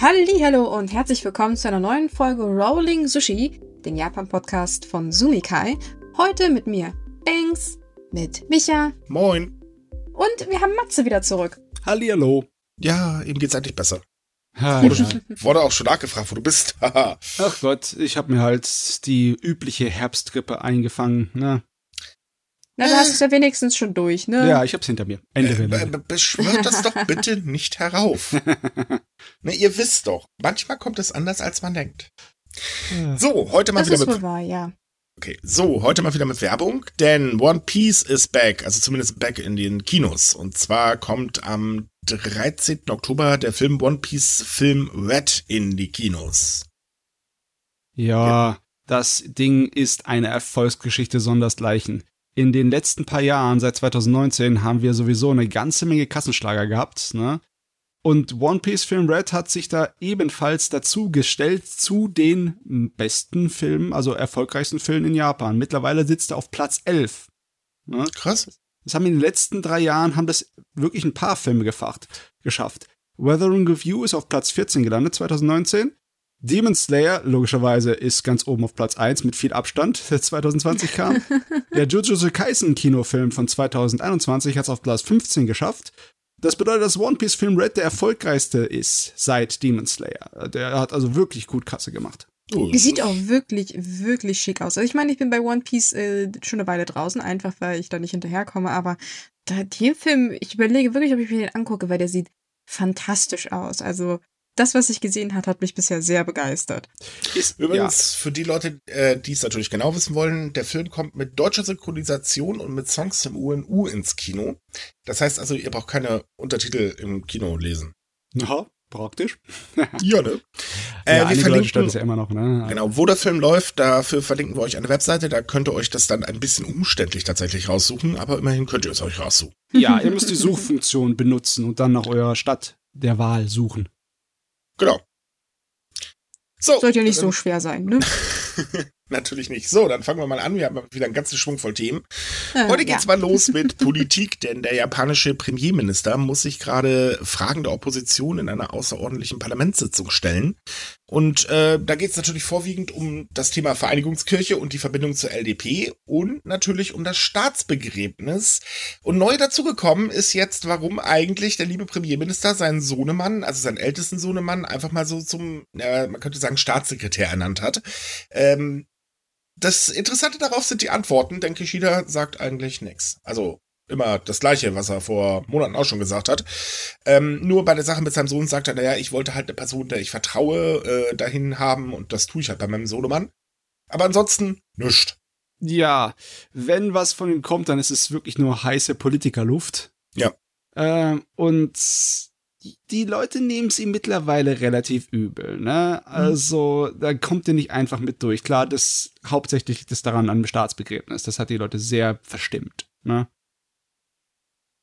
Hallo und herzlich willkommen zu einer neuen Folge Rolling Sushi, den Japan-Podcast von Sumikai. Heute mit mir Banks, mit Micha Moin. und wir haben Matze wieder zurück. Hallihallo. Ja, ihm geht's endlich besser. Ha, Wurde, ja. wurde auch schon nachgefragt, wo du bist. Ach Gott, ich habe mir halt die übliche Herbstgrippe eingefangen. Ne? Na, du hast es ja wenigstens schon durch, ne? Ja, ich hab's hinter mir. Ende Äh, beschwört das doch bitte nicht herauf. Ne, ihr wisst doch, manchmal kommt es anders, als man denkt. So, heute mal das wieder ist mit wohl wahr, ja. Okay, so, heute mal wieder mit Werbung, denn One Piece is back, also zumindest back in den Kinos. Und zwar kommt am 13. Oktober der Film One Piece Film Red in die Kinos. Ja, das Ding ist eine Erfolgsgeschichte sondersgleichen. In den letzten paar Jahren, seit 2019, haben wir sowieso eine ganze Menge Kassenschlager gehabt, ne? Und One Piece Film Red hat sich da ebenfalls dazu gestellt zu den besten Filmen, also erfolgreichsten Filmen in Japan. Mittlerweile sitzt er auf Platz 11. Ne? Krass. Das haben in den letzten drei Jahren haben das wirklich ein paar Filme gefacht, geschafft. Weathering with You ist auf Platz 14 gelandet, 2019. Demon Slayer, logischerweise, ist ganz oben auf Platz 1 mit viel Abstand, der 2020 kam. der Jujutsu Kaisen Kinofilm von 2021 hat es auf Platz 15 geschafft. Das bedeutet, dass One Piece Film Red der erfolgreichste ist seit Demon Slayer. Der hat also wirklich gut Kasse gemacht. Oh, sieht auch wirklich, wirklich schick aus. Also ich meine, ich bin bei One Piece äh, schon eine Weile draußen, einfach weil ich da nicht hinterherkomme, aber den Film, ich überlege wirklich, ob ich mir den angucke, weil der sieht fantastisch aus. Also das, was ich gesehen hat, hat mich bisher sehr begeistert. Ist, Übrigens, für die Leute, äh, die es natürlich genau wissen wollen, der Film kommt mit deutscher Synchronisation und mit Songs im UNU ins Kino. Das heißt also, ihr braucht keine Untertitel im Kino lesen. ja, ja praktisch. Ja, ne? Äh, ja, wir einige Leute verlinken, ja immer noch, ne? genau, wo der Film läuft, dafür verlinken wir euch eine Webseite, da könnt ihr euch das dann ein bisschen umständlich tatsächlich raussuchen, aber immerhin könnt ihr es euch raussuchen. Ja, ihr müsst die Suchfunktion benutzen und dann nach eurer Stadt der Wahl suchen. Genau. So. Sollte ja nicht so schwer sein, ne? Natürlich nicht. So, dann fangen wir mal an. Wir haben wieder einen ganzen Schwung voll Themen. Äh, Heute geht's ja. mal los mit Politik, denn der japanische Premierminister muss sich gerade Fragen der Opposition in einer außerordentlichen Parlamentssitzung stellen. Und äh, da geht's natürlich vorwiegend um das Thema Vereinigungskirche und die Verbindung zur LDP und natürlich um das Staatsbegräbnis. Und neu dazugekommen ist jetzt, warum eigentlich der liebe Premierminister seinen Sohnemann, also seinen ältesten Sohnemann, einfach mal so zum, äh, man könnte sagen, Staatssekretär ernannt hat. Ähm, das Interessante darauf sind die Antworten, denn Kishida sagt eigentlich nichts. Also immer das Gleiche, was er vor Monaten auch schon gesagt hat. Ähm, nur bei der Sache mit seinem Sohn sagt er, naja, ich wollte halt eine Person, der ich vertraue, äh, dahin haben und das tue ich halt bei meinem Sohnemann. Aber ansonsten nischt. Ja, wenn was von ihm kommt, dann ist es wirklich nur heiße Politikerluft. Ja. Ähm, und die, Leute nehmen es ihm mittlerweile relativ übel, ne? Also, da kommt er nicht einfach mit durch. Klar, das hauptsächlich liegt es daran an dem Staatsbegräbnis. Das hat die Leute sehr verstimmt, ne?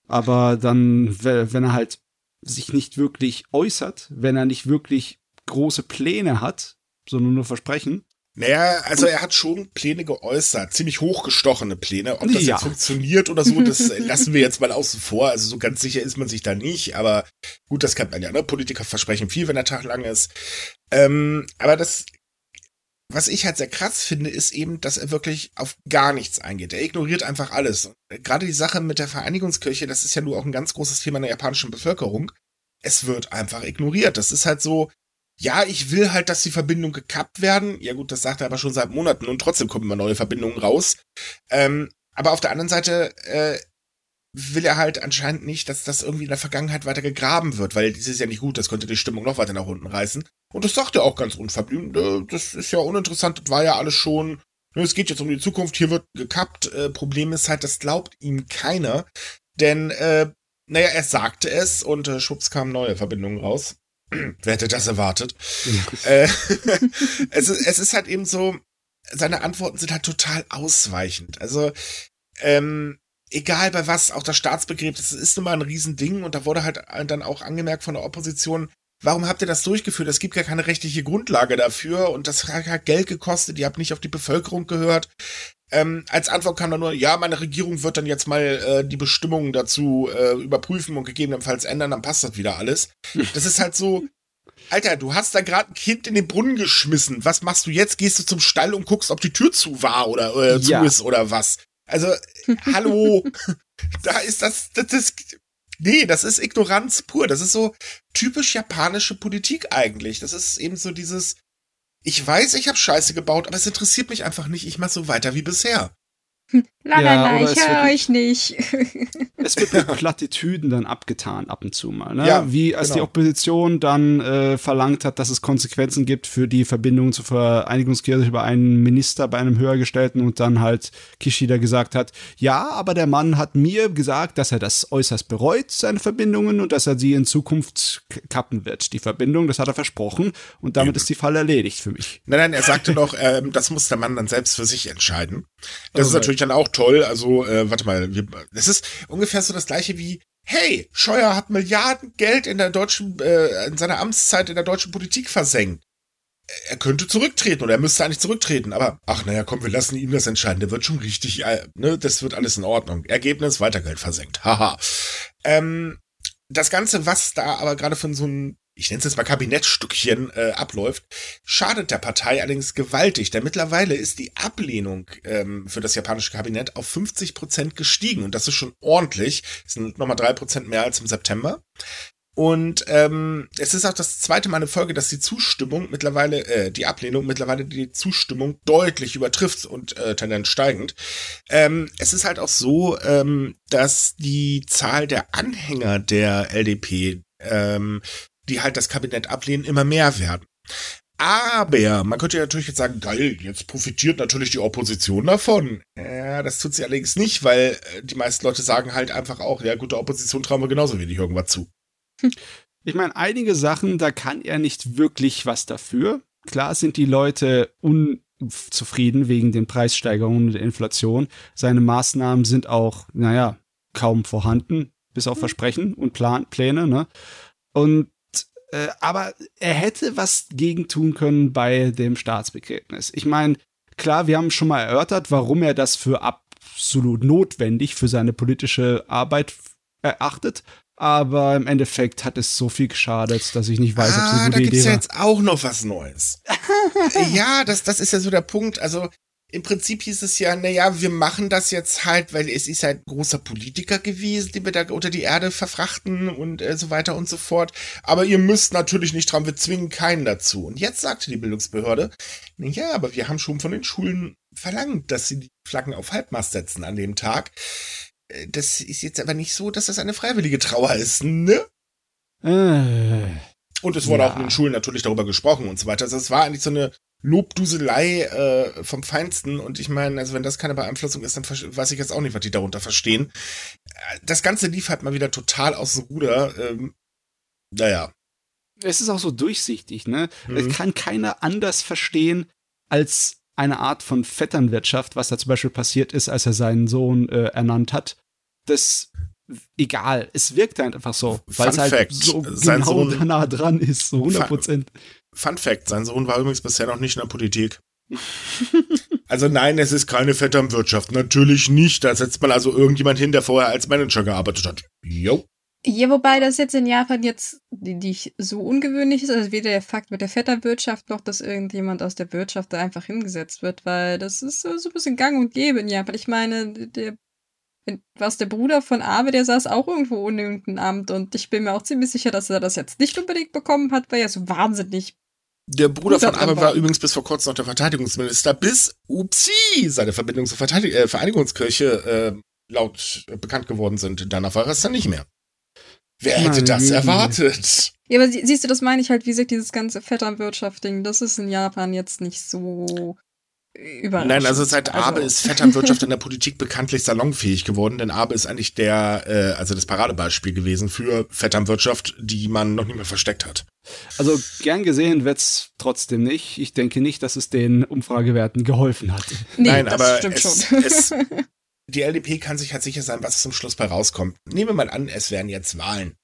Aber dann, we- wenn er halt sich nicht wirklich äußert, wenn er nicht wirklich große Pläne hat, sondern nur Versprechen, Naja, also er hat schon Pläne geäußert, ziemlich hochgestochene Pläne. Ob das Ja. jetzt funktioniert oder so, das lassen wir jetzt mal außen vor. Also so ganz sicher ist man sich da nicht, aber gut, das kennt man ja, ne? Politiker versprechen viel, wenn der Tag lang ist. Ähm, aber das, was ich halt sehr krass finde, ist eben, dass er wirklich auf gar nichts eingeht. Er ignoriert einfach alles. Gerade die Sache mit der Vereinigungskirche, das ist ja nur auch ein ganz großes Thema in der japanischen Bevölkerung. Es wird einfach ignoriert. Das ist halt so, ja, ich will halt, dass die Verbindungen gekappt werden. Ja gut, das sagt er aber schon seit Monaten und trotzdem kommen immer neue Verbindungen raus. Ähm, aber auf der anderen Seite äh, will er halt anscheinend nicht, dass das irgendwie in der Vergangenheit weiter gegraben wird, weil das ist ja nicht gut, das könnte die Stimmung noch weiter nach unten reißen. Und das sagt er auch ganz unverblümt. Äh, das ist ja uninteressant, das war ja alles schon. ne, Es geht jetzt um die Zukunft, hier wird gekappt. Äh, Problem ist halt, das glaubt ihm keiner. Denn, äh, naja, er sagte es und äh, schwupps kamen neue Verbindungen raus. Wer hätte das erwartet? äh, es, ist, es ist halt eben so, seine Antworten sind halt total ausweichend. Also, ähm, egal bei was, auch das Staatsbegräbnis, das ist nun mal ein Riesending und da wurde halt dann auch angemerkt von der Opposition, warum habt ihr das durchgeführt? Es gibt gar keine rechtliche Grundlage dafür und das hat halt Geld gekostet, ihr habt nicht auf die Bevölkerung gehört. Ähm, als Antwort kam dann nur, ja, meine Regierung wird dann jetzt mal äh, die Bestimmungen dazu äh, überprüfen und gegebenenfalls ändern, dann passt das wieder alles. Das ist halt so, Alter, du hast da gerade ein Kind in den Brunnen geschmissen. Was machst du jetzt? Gehst du zum Stall und guckst, ob die Tür zu war oder äh, Ja. zu ist oder was? Also, hallo, da ist das, das, das, nee, das ist Ignoranz pur. Das ist so typisch japanische Politik eigentlich. Das ist eben so dieses, ich weiß, ich habe Scheiße gebaut, aber es interessiert mich einfach nicht. Ich mach so weiter wie bisher. La, Ja, la, la, ich höre euch nicht. Es wird mit Plattitüden dann abgetan ab und zu mal. Ne? Ja, Wie als die genau. Opposition dann äh, verlangt hat, dass es Konsequenzen gibt für die Verbindung zur Vereinigungskirche über einen Minister bei einem Höhergestellten und dann halt Kishida gesagt hat, ja, aber der Mann hat mir gesagt, dass er das äußerst bereut, seine Verbindungen, und dass er sie in Zukunft kappen wird. Die Verbindung, das hat er versprochen und damit ist die Fall erledigt für mich. Nein, nein, er sagte noch, ähm, das muss der Mann dann selbst für sich entscheiden. Das ist Okay. natürlich dann auch toll. Also, äh, warte mal, wir, das ist ungefähr so das gleiche wie, hey, Scheuer hat Milliarden Geld in der deutschen, äh, in seiner Amtszeit in der deutschen Politik versenkt. Er könnte zurücktreten oder er müsste eigentlich zurücktreten, aber ach naja, komm, wir lassen ihm das entscheiden. Der wird schon richtig, äh, ne, das wird alles in Ordnung. Ergebnis, weiter Geld versenkt. Haha. Ähm, das Ganze, was da aber gerade von so einem, ich nenne es jetzt mal Kabinettstückchen äh, abläuft, schadet der Partei allerdings gewaltig, denn mittlerweile ist die Ablehnung ähm, für das japanische Kabinett auf 50 Prozent gestiegen und das ist schon ordentlich. Das sind nochmal drei Prozent mehr als im September. Und ähm, es ist auch das zweite Mal in Folge, dass die Zustimmung mittlerweile, äh, die Ablehnung mittlerweile die Zustimmung deutlich übertrifft und äh, Tendenz steigend. Ähm, es ist halt auch so, ähm, dass die Zahl der Anhänger der LDP, ähm, die halt das Kabinett ablehnen, immer mehr werden. Aber man könnte ja natürlich jetzt sagen, geil, jetzt profitiert natürlich die Opposition davon. Ja, das tut sie allerdings nicht, weil äh, die meisten Leute sagen halt einfach auch, ja gut, der Opposition trauen wir genauso wenig irgendwas zu. Ich meine, einige Sachen, da kann er nicht wirklich was dafür. Klar sind die Leute unzufrieden wegen den Preissteigerungen und der Inflation. Seine Maßnahmen sind auch, naja, kaum vorhanden, bis auf Versprechen und Plan Pläne, ne? Und äh, aber er hätte was gegen tun können bei dem Staatsbegräbnis. Ich meine, klar, wir haben schon mal erörtert, warum er das für absolut notwendig für seine politische Arbeit erachtet. Aber im Endeffekt hat es so viel geschadet, dass ich nicht weiß, ob es ah, eine da gute gibt's Idee ja war. jetzt auch noch was Neues. ja, das, das ist ja so der Punkt. Also im Prinzip hieß es ja, naja, wir machen das jetzt halt, weil es ist halt ein großer Politiker gewesen, den wir da unter die Erde verfrachten und äh, so weiter und so fort. Aber ihr müsst natürlich nicht dran, wir zwingen keinen dazu. Und jetzt sagte die Bildungsbehörde, ja, aber wir haben schon von den Schulen verlangt, dass sie die Flaggen auf Halbmast setzen an dem Tag. Äh, Das ist jetzt aber nicht so, dass das eine freiwillige Trauer ist, ne? Äh, Und es wurde Ja. auch in den Schulen natürlich darüber gesprochen und so weiter. Also es war eigentlich so eine Lobduselei äh, vom Feinsten. Und ich meine, also wenn das keine Beeinflussung ist, dann weiß ich jetzt auch nicht, was die darunter verstehen. Äh, Das Ganze lief halt mal wieder total aus dem Ruder. Ähm, naja. es ist auch so durchsichtig, ne? Mhm. Es kann keiner anders verstehen als eine Art von Vetternwirtschaft, was da zum Beispiel passiert ist, als er seinen Sohn äh, ernannt hat. Das egal, es wirkt halt einfach so, weil es Fun halt Fact, so sein genau Sohn- da nah dran ist, so 100 Prozent. Fun Fact, sein Sohn war übrigens bisher noch nicht in der Politik. Also nein, es ist keine Vetternwirtschaft. Natürlich nicht. Da setzt man also irgendjemand hin, der vorher als Manager gearbeitet hat. Jo. Ja, wobei das jetzt in Japan jetzt nicht so ungewöhnlich ist, also weder der Fakt mit der Vetternwirtschaft noch, dass irgendjemand aus der Wirtschaft da einfach hingesetzt wird, weil das ist so, so ein bisschen gang und gäbe in Japan. Ich meine, der was der Bruder von Abe, der saß auch irgendwo in irgendeinem Amt und ich bin mir auch ziemlich sicher, dass er das jetzt nicht unbedingt bekommen hat, weil er so wahnsinnig Der Bruder von Abe war übrigens bis vor kurzem noch der Verteidigungsminister, bis, upsi, seine Verbindung zur Verteidig äh, Vereinigungskirche äh, laut äh, bekannt geworden sind. Danach war er es dann nicht mehr. Wer hätte Meine das erwartet? Ja, aber sie- siehst du, das meine ich halt, wie gesagt, dieses ganze Vetternwirtschaft-Ding, das ist in Japan jetzt nicht so überraschend. Nein, also seit Abe Also- ist Vetternwirtschaft in der Politik bekanntlich salonfähig geworden, denn Abe ist eigentlich der, äh, also das Paradebeispiel gewesen für Vetternwirtschaft, die man noch nicht mehr versteckt hat. Also gern gesehen wird's trotzdem nicht. Ich denke nicht, dass es den Umfragewerten geholfen hat. Nee, Nein, das aber stimmt es, schon. es, die LDP kann sich halt sicher sein, was zum Schluss bei rauskommt. Nehmen wir mal an, es wären jetzt Wahlen.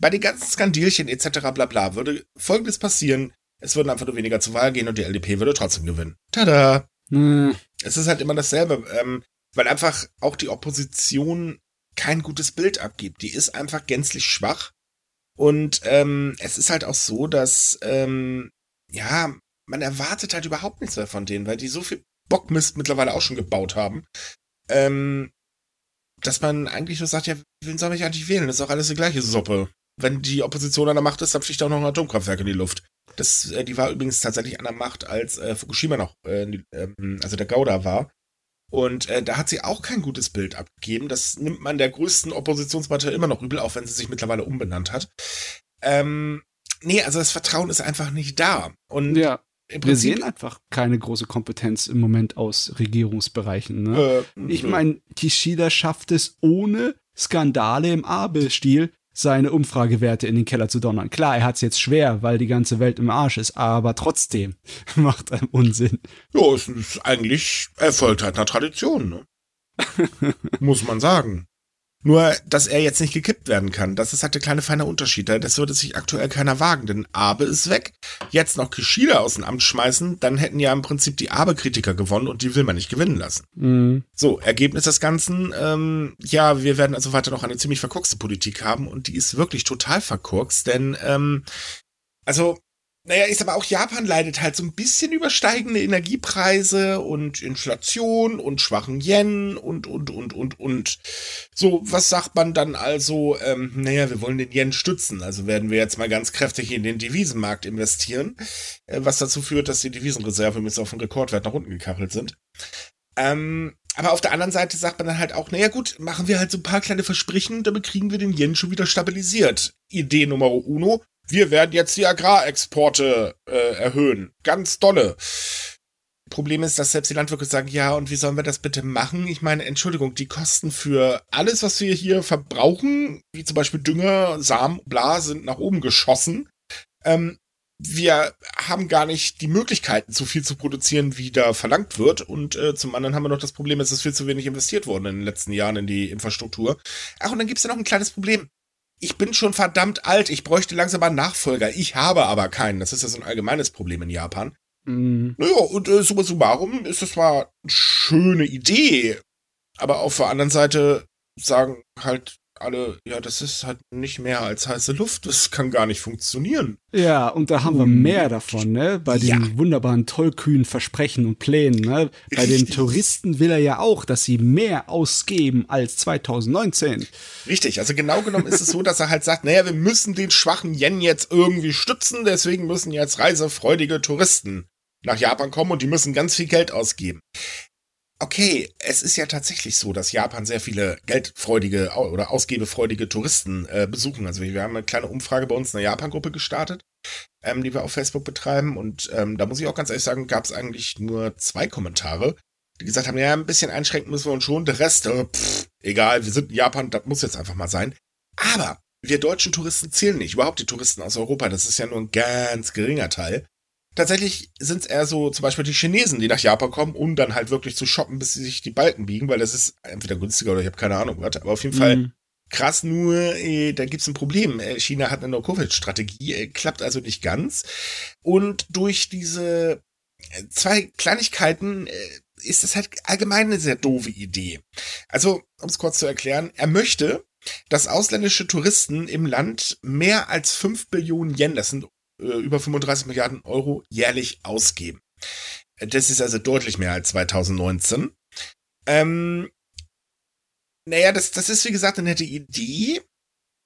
Bei den ganzen Skandilchen etc. bla bla würde Folgendes passieren. Es würden einfach nur weniger zur Wahl gehen und die LDP würde trotzdem gewinnen. Tada! Äh, Es ist halt immer dasselbe, ähm, weil einfach auch die Opposition kein gutes Bild abgibt. Die ist einfach gänzlich schwach Und ähm, es ist halt auch so, dass, ähm, ja, man erwartet halt überhaupt nichts mehr von denen, weil die so viel Bockmist mittlerweile auch schon gebaut haben, ähm, dass man eigentlich nur sagt, ja, wen soll ich eigentlich wählen? Das ist doch alles die gleiche Suppe. Wenn die Opposition an der Macht ist, dann fliegt auch noch ein Atomkraftwerk in die Luft. Das, äh, die war übrigens tatsächlich an der Macht, als äh, Fukushima noch, äh, ähm, also der Gauda war. Und äh, da hat sie auch kein gutes Bild abgegeben. Das nimmt man der größten Oppositionspartei immer noch übel, auch wenn sie sich mittlerweile umbenannt hat. Ähm, nee, also das Vertrauen ist einfach nicht da. Und ja. Wir sehen einfach keine große Kompetenz im Moment aus Regierungsbereichen. Ne? Äh, ich meine, Kishida schafft es ohne Skandale im Abe-Stil, seine Umfragewerte in den Keller zu donnern. Klar, er hat es jetzt schwer, weil die ganze Welt im Arsch ist, aber trotzdem macht er Unsinn. Ja, es ist eigentlich erfolgt halt einer Tradition, ne? Muss man sagen. Nur, dass er jetzt nicht gekippt werden kann, das ist halt der kleine feine Unterschied. Das würde sich aktuell keiner wagen, denn Abe ist weg. Jetzt noch Kishida aus dem Amt schmeißen, dann hätten ja im Prinzip die Abe-Kritiker gewonnen und die will man nicht gewinnen lassen. Mhm. So, Ergebnis des Ganzen, ähm, ja, wir werden also weiter noch eine ziemlich verkorkste Politik haben und die ist wirklich total verkorkst, denn, ähm, also, naja, ist aber auch Japan leidet halt so ein bisschen übersteigende Energiepreise und Inflation und schwachen Yen und, und, und, und, und. So, was sagt man dann also? Ähm, naja, wir wollen den Yen stützen, also werden wir jetzt mal ganz kräftig in den Devisenmarkt investieren, äh, was dazu führt, dass die Devisenreserve jetzt auf den Rekordwert nach unten gekachelt sind. Ähm, aber auf der anderen Seite sagt man dann halt auch, naja gut, machen wir halt so ein paar kleine Versprechen, damit kriegen wir den Yen schon wieder stabilisiert. Idee Nummer uno, wir werden jetzt die Agrarexporte äh, erhöhen. Ganz dolle. Problem ist, dass selbst die Landwirte sagen, ja, und wie sollen wir das bitte machen? Ich meine, Entschuldigung, die Kosten für alles, was wir hier verbrauchen, wie zum Beispiel Dünger, Samen, bla, sind nach oben geschossen. Ähm, wir haben gar nicht die Möglichkeiten, so viel zu produzieren, wie da verlangt wird. Und äh, zum anderen haben wir noch das Problem, es ist viel zu wenig investiert worden in den letzten Jahren in die Infrastruktur. Ach, und dann gibt es ja noch ein kleines Problem ich bin schon verdammt alt, ich bräuchte langsam einen Nachfolger. Ich habe aber keinen. Das ist ja so ein allgemeines Problem in Japan. Mhm. Naja, und äh, summa summarum ist das zwar eine schöne Idee, aber auf der anderen Seite sagen halt alle, ja, das ist halt nicht mehr als heiße Luft, das kann gar nicht funktionieren. Ja, und da haben wir mehr davon, ne? Bei den ja. wunderbaren, tollkühnen Versprechen und Plänen, ne? Bei Richtig. den Touristen will er ja auch, dass sie mehr ausgeben als 2019. Richtig, also genau genommen ist es so, dass er halt sagt, naja, wir müssen den schwachen Yen jetzt irgendwie stützen, deswegen müssen jetzt reisefreudige Touristen nach Japan kommen und die müssen ganz viel Geld ausgeben okay, es ist ja tatsächlich so, dass Japan sehr viele geldfreudige oder ausgebefreudige Touristen äh, besuchen. Also wir haben eine kleine Umfrage bei uns in der Japan-Gruppe gestartet, ähm, die wir auf Facebook betreiben. Und ähm, da muss ich auch ganz ehrlich sagen, gab es eigentlich nur zwei Kommentare, die gesagt haben, ja, ein bisschen einschränken müssen wir uns schon. Der Rest, äh, pff, egal, wir sind in Japan, das muss jetzt einfach mal sein. Aber wir deutschen Touristen zählen nicht. Überhaupt die Touristen aus Europa, das ist ja nur ein ganz geringer Teil. Tatsächlich sind es eher so zum Beispiel die Chinesen, die nach Japan kommen, um dann halt wirklich zu shoppen, bis sie sich die Balken biegen, weil das ist entweder günstiger oder ich habe keine Ahnung was. Aber auf jeden mhm. Fall krass, nur äh, da gibt's ein Problem. Äh, China hat eine No-Covid-Strategie, äh, klappt also nicht ganz. Und durch diese äh, zwei Kleinigkeiten äh, ist das halt allgemein eine sehr doofe Idee. Also, um es kurz zu erklären, er möchte, dass ausländische Touristen im Land mehr als 5 Billionen Yen, das sind über 35 Milliarden Euro jährlich ausgeben. Das ist also deutlich mehr als 2019. Ähm, naja, das, das ist wie gesagt eine nette Idee.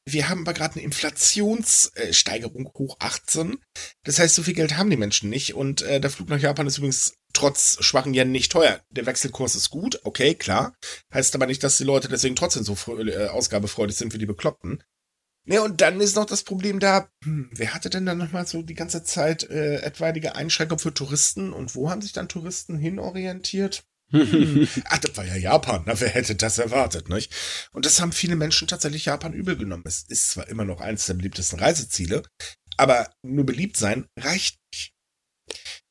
Wir haben aber gerade eine Inflationssteigerung hoch 18. Das heißt, so viel Geld haben die Menschen nicht. Und äh, der Flug nach Japan ist übrigens trotz schwachen Yen nicht teuer. Der Wechselkurs ist gut, okay, klar. Heißt aber nicht, dass die Leute deswegen trotzdem so äh, ausgabefreudig sind wie die Bekloppten. Ne, und dann ist noch das Problem da, hm, wer hatte denn dann nochmal so die ganze Zeit äh, etwaige Einschränkungen für Touristen und wo haben sich dann Touristen hinorientiert? Hm. Ach, das war ja Japan, na, wer hätte das erwartet, nicht? Und das haben viele Menschen tatsächlich Japan übel genommen. Es ist zwar immer noch eines der beliebtesten Reiseziele, aber nur beliebt sein reicht nicht.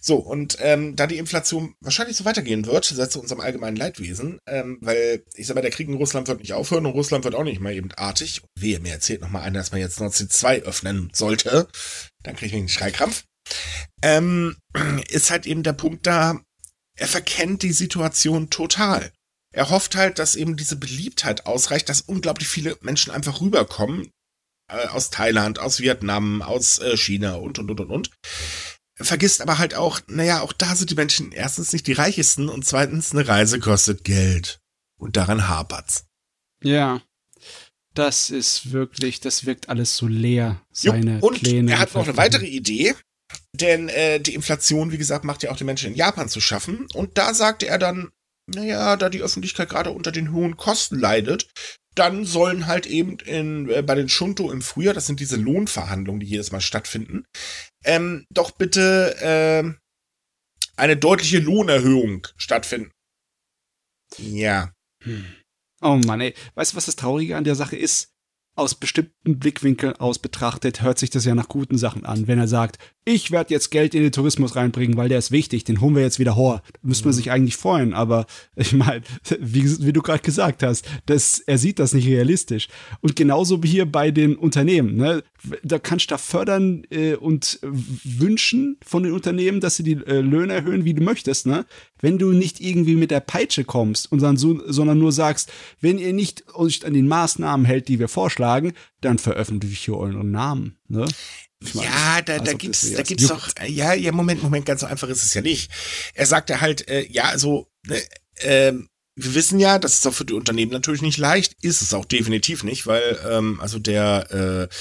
So, und ähm, da die Inflation wahrscheinlich so weitergehen wird, setzt zu unserem allgemeinen Leidwesen, ähm, weil ich sag mal, der Krieg in Russland wird nicht aufhören und Russland wird auch nicht mal eben artig. Wehe, mir erzählt noch mal einer, dass man jetzt Nord Stream 2 öffnen sollte. Dann kriege ich einen Schreikrampf. Ähm, ist halt eben der Punkt da, er verkennt die Situation total. Er hofft halt, dass eben diese Beliebtheit ausreicht, dass unglaublich viele Menschen einfach rüberkommen, äh, aus Thailand, aus Vietnam, aus äh, China und, und, und, und, und. Vergisst aber halt auch, naja, auch da sind die Menschen erstens nicht die reichesten und zweitens eine Reise kostet Geld. Und daran hapert's. Ja. Das ist wirklich, das wirkt alles so leer, seine Jupp, und Pläne. er hat noch eine weitere Idee, denn äh, die Inflation, wie gesagt, macht ja auch den Menschen in Japan zu schaffen. Und da sagte er dann, naja, da die Öffentlichkeit gerade unter den hohen Kosten leidet, dann sollen halt eben in, äh, bei den Shunto im Frühjahr, das sind diese Lohnverhandlungen, die jedes Mal stattfinden, ähm, doch bitte äh, eine deutliche Lohnerhöhung stattfinden. Ja. Hm. Oh Mann, ey. Weißt du, was das Traurige an der Sache ist? Aus bestimmten Blickwinkeln aus betrachtet hört sich das ja nach guten Sachen an. Wenn er sagt, ich werde jetzt Geld in den Tourismus reinbringen, weil der ist wichtig, den holen wir jetzt wieder vor. Da müsste man sich eigentlich freuen, aber ich meine, wie, wie, du gerade gesagt hast, das, er sieht das nicht realistisch. Und genauso wie hier bei den Unternehmen. Ne? Da kannst du da fördern äh, und wünschen von den Unternehmen, dass sie die äh, Löhne erhöhen, wie du möchtest. Ne? Wenn du nicht irgendwie mit der Peitsche kommst und dann so, sondern nur sagst, wenn ihr nicht euch an den Maßnahmen hält, die wir vorschlagen, dann veröffentliche ich euren Namen. Ne? Meine, ja, da, da gibt's, da gibt's doch, ja, ja, Moment, Moment, ganz so einfach ist es ja nicht. Er sagte halt, äh, ja, also, äh, ähm, wir wissen ja, das ist auch für die Unternehmen natürlich nicht leicht, ist es auch definitiv nicht, weil ähm, also der äh,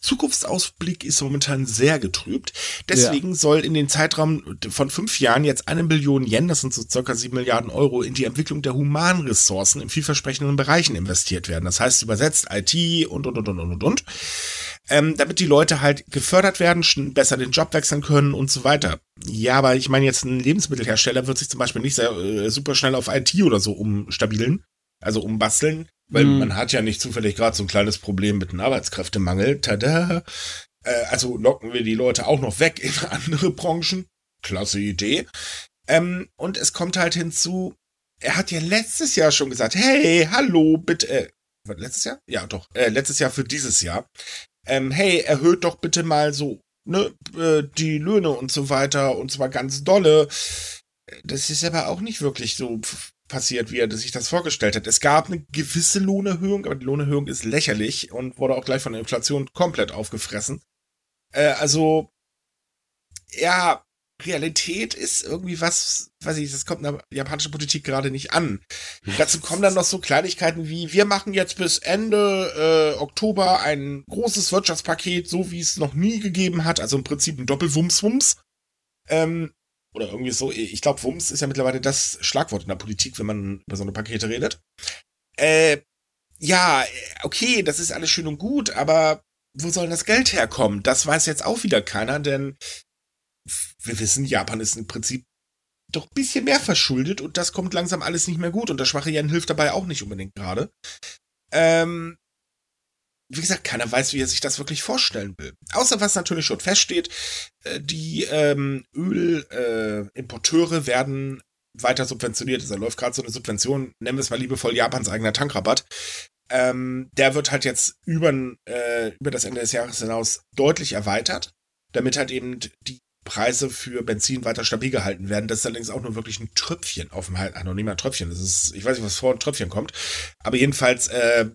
Zukunftsausblick ist momentan sehr getrübt. Deswegen ja. soll in den Zeitraum von fünf Jahren jetzt eine Billion Yen, das sind so circa sieben Milliarden Euro, in die Entwicklung der Humanressourcen in vielversprechenden Bereichen investiert werden. Das heißt übersetzt IT und und und und und und ähm, damit die Leute halt gefördert werden, besser den Job wechseln können und so weiter. Ja, aber ich meine jetzt ein Lebensmittelhersteller wird sich zum Beispiel nicht sehr, äh, super schnell auf IT oder so umstabilen, also umbasteln, weil mhm. man hat ja nicht zufällig gerade so ein kleines Problem mit einem Arbeitskräftemangel. Tada! Äh, also locken wir die Leute auch noch weg in andere Branchen. Klasse Idee. Ähm, und es kommt halt hinzu, er hat ja letztes Jahr schon gesagt, hey, hallo, bitte, äh, letztes Jahr? Ja, doch, äh, letztes Jahr für dieses Jahr ähm, hey, erhöht doch bitte mal so, ne, äh, die Löhne und so weiter und zwar ganz dolle. Das ist aber auch nicht wirklich so passiert, wie er sich das vorgestellt hat. Es gab eine gewisse Lohnerhöhung, aber die Lohnerhöhung ist lächerlich und wurde auch gleich von der Inflation komplett aufgefressen. Äh, also, ja, Realität ist irgendwie was, weiß ich, das kommt in der japanischen Politik gerade nicht an. Dazu kommen dann noch so Kleinigkeiten wie, wir machen jetzt bis Ende äh, Oktober ein großes Wirtschaftspaket, so wie es noch nie gegeben hat, also im Prinzip ein Doppelwumms-Wumms. Ähm, oder irgendwie so, ich glaube, Wumms ist ja mittlerweile das Schlagwort in der Politik, wenn man über so eine Pakete redet. Äh, ja, okay, das ist alles schön und gut, aber wo soll das Geld herkommen? Das weiß jetzt auch wieder keiner, denn wir wissen, Japan ist im Prinzip doch ein bisschen mehr verschuldet und das kommt langsam alles nicht mehr gut und der schwache Yen hilft dabei auch nicht unbedingt gerade. Ähm, wie gesagt, keiner weiß, wie er sich das wirklich vorstellen will. Außer was natürlich schon feststeht, äh, die ähm, Ölimporteure äh, werden weiter subventioniert. Also läuft gerade so eine Subvention, nennen wir es mal liebevoll Japans eigener Tankrabatt. Ähm, der wird halt jetzt über, äh, über das Ende des Jahres hinaus deutlich erweitert, damit halt eben die Preise für Benzin weiter stabil gehalten werden. Das ist allerdings auch nur wirklich ein Tröpfchen auf dem Halt, noch nicht mal ein Tröpfchen. Das ist, ich weiß nicht, was vor ein Tröpfchen kommt. Aber jedenfalls äh,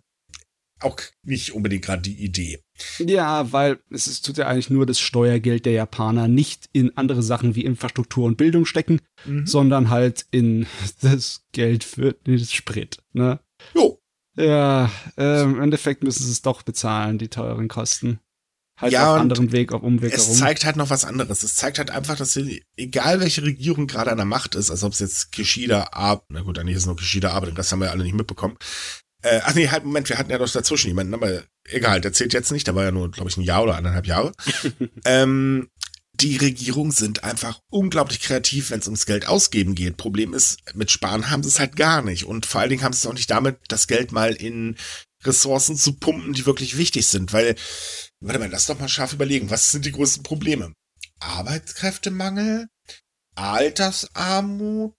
auch nicht unbedingt gerade die Idee. Ja, weil es ist, tut ja eigentlich nur das Steuergeld der Japaner nicht in andere Sachen wie Infrastruktur und Bildung stecken, mhm. sondern halt in das Geld für den Sprit. Ne? Jo. Ja, äh, im Endeffekt müssen sie es doch bezahlen, die teuren Kosten halt ja, auf anderen Weg, auf Umweg es herum. zeigt halt noch was anderes. Es zeigt halt einfach, dass sie, egal welche Regierung gerade an der Macht ist, also ob es jetzt Kishida, Abe, na gut, eigentlich ist es nur Kishida, Abe, das haben wir ja alle nicht mitbekommen. Äh, ach nee, halt, Moment, wir hatten ja noch dazwischen jemanden, aber egal, der zählt jetzt nicht, der war ja nur, glaube ich, ein Jahr oder anderthalb Jahre. ähm, die Regierungen sind einfach unglaublich kreativ, wenn es ums Geld ausgeben geht. Problem ist, mit Sparen haben sie es halt gar nicht. Und vor allen Dingen haben sie es auch nicht damit, das Geld mal in Ressourcen zu pumpen, die wirklich wichtig sind. Weil Warte mal, lass doch mal scharf überlegen. Was sind die größten Probleme? Arbeitskräftemangel, Altersarmut,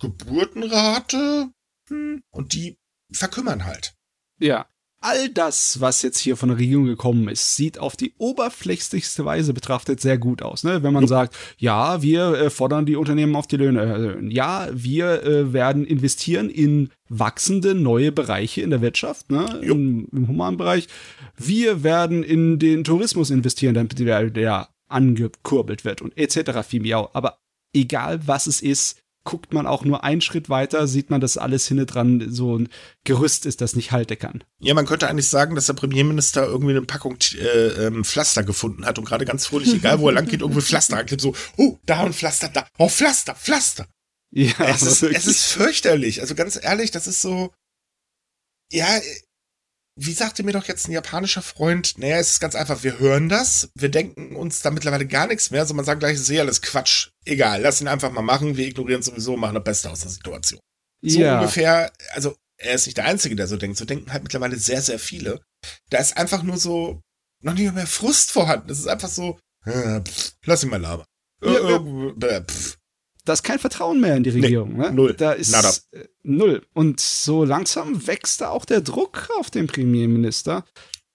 Geburtenrate hm, und die verkümmern halt. Ja. All das, was jetzt hier von der Regierung gekommen ist, sieht auf die oberflächlichste Weise betrachtet sehr gut aus. Ne? Wenn man ja. sagt, ja, wir äh, fordern die Unternehmen auf die Löhne. Äh, ja, wir äh, werden investieren in wachsende neue Bereiche in der Wirtschaft, ne, im, im humanen Bereich. Wir werden in den Tourismus investieren, damit der, der angekurbelt wird und etc. Fimiau. Aber egal was es ist, guckt man auch nur einen Schritt weiter, sieht man, dass alles hinne dran so ein Gerüst ist, das nicht halten kann. Ja, man könnte eigentlich sagen, dass der Premierminister irgendwie eine Packung äh, ähm, Pflaster gefunden hat und gerade ganz fröhlich, egal wo er lang geht, irgendwie Pflaster anklebt, so, oh, da ein Pflaster, da, oh, Pflaster, Pflaster. Ja, es ist, es ist fürchterlich. Also ganz ehrlich, das ist so, ja, wie sagte mir doch jetzt ein japanischer Freund, naja, es ist ganz einfach, wir hören das, wir denken uns da mittlerweile gar nichts mehr, sondern man sagt gleich, es eh alles Quatsch. Egal, lass ihn einfach mal machen, wir ignorieren sowieso, machen das Beste aus der Situation. So ja. ungefähr, also er ist nicht der Einzige, der so denkt, so denken halt mittlerweile sehr, sehr viele. Da ist einfach nur so, noch nicht mehr Frust vorhanden. Das ist einfach so, äh, pff, lass ihn mal labern. Ja, äh, äh, pff da ist kein Vertrauen mehr in die Regierung. Nee, ne? Null. Da ist Nada. Äh, null. Und so langsam wächst da auch der Druck auf den Premierminister.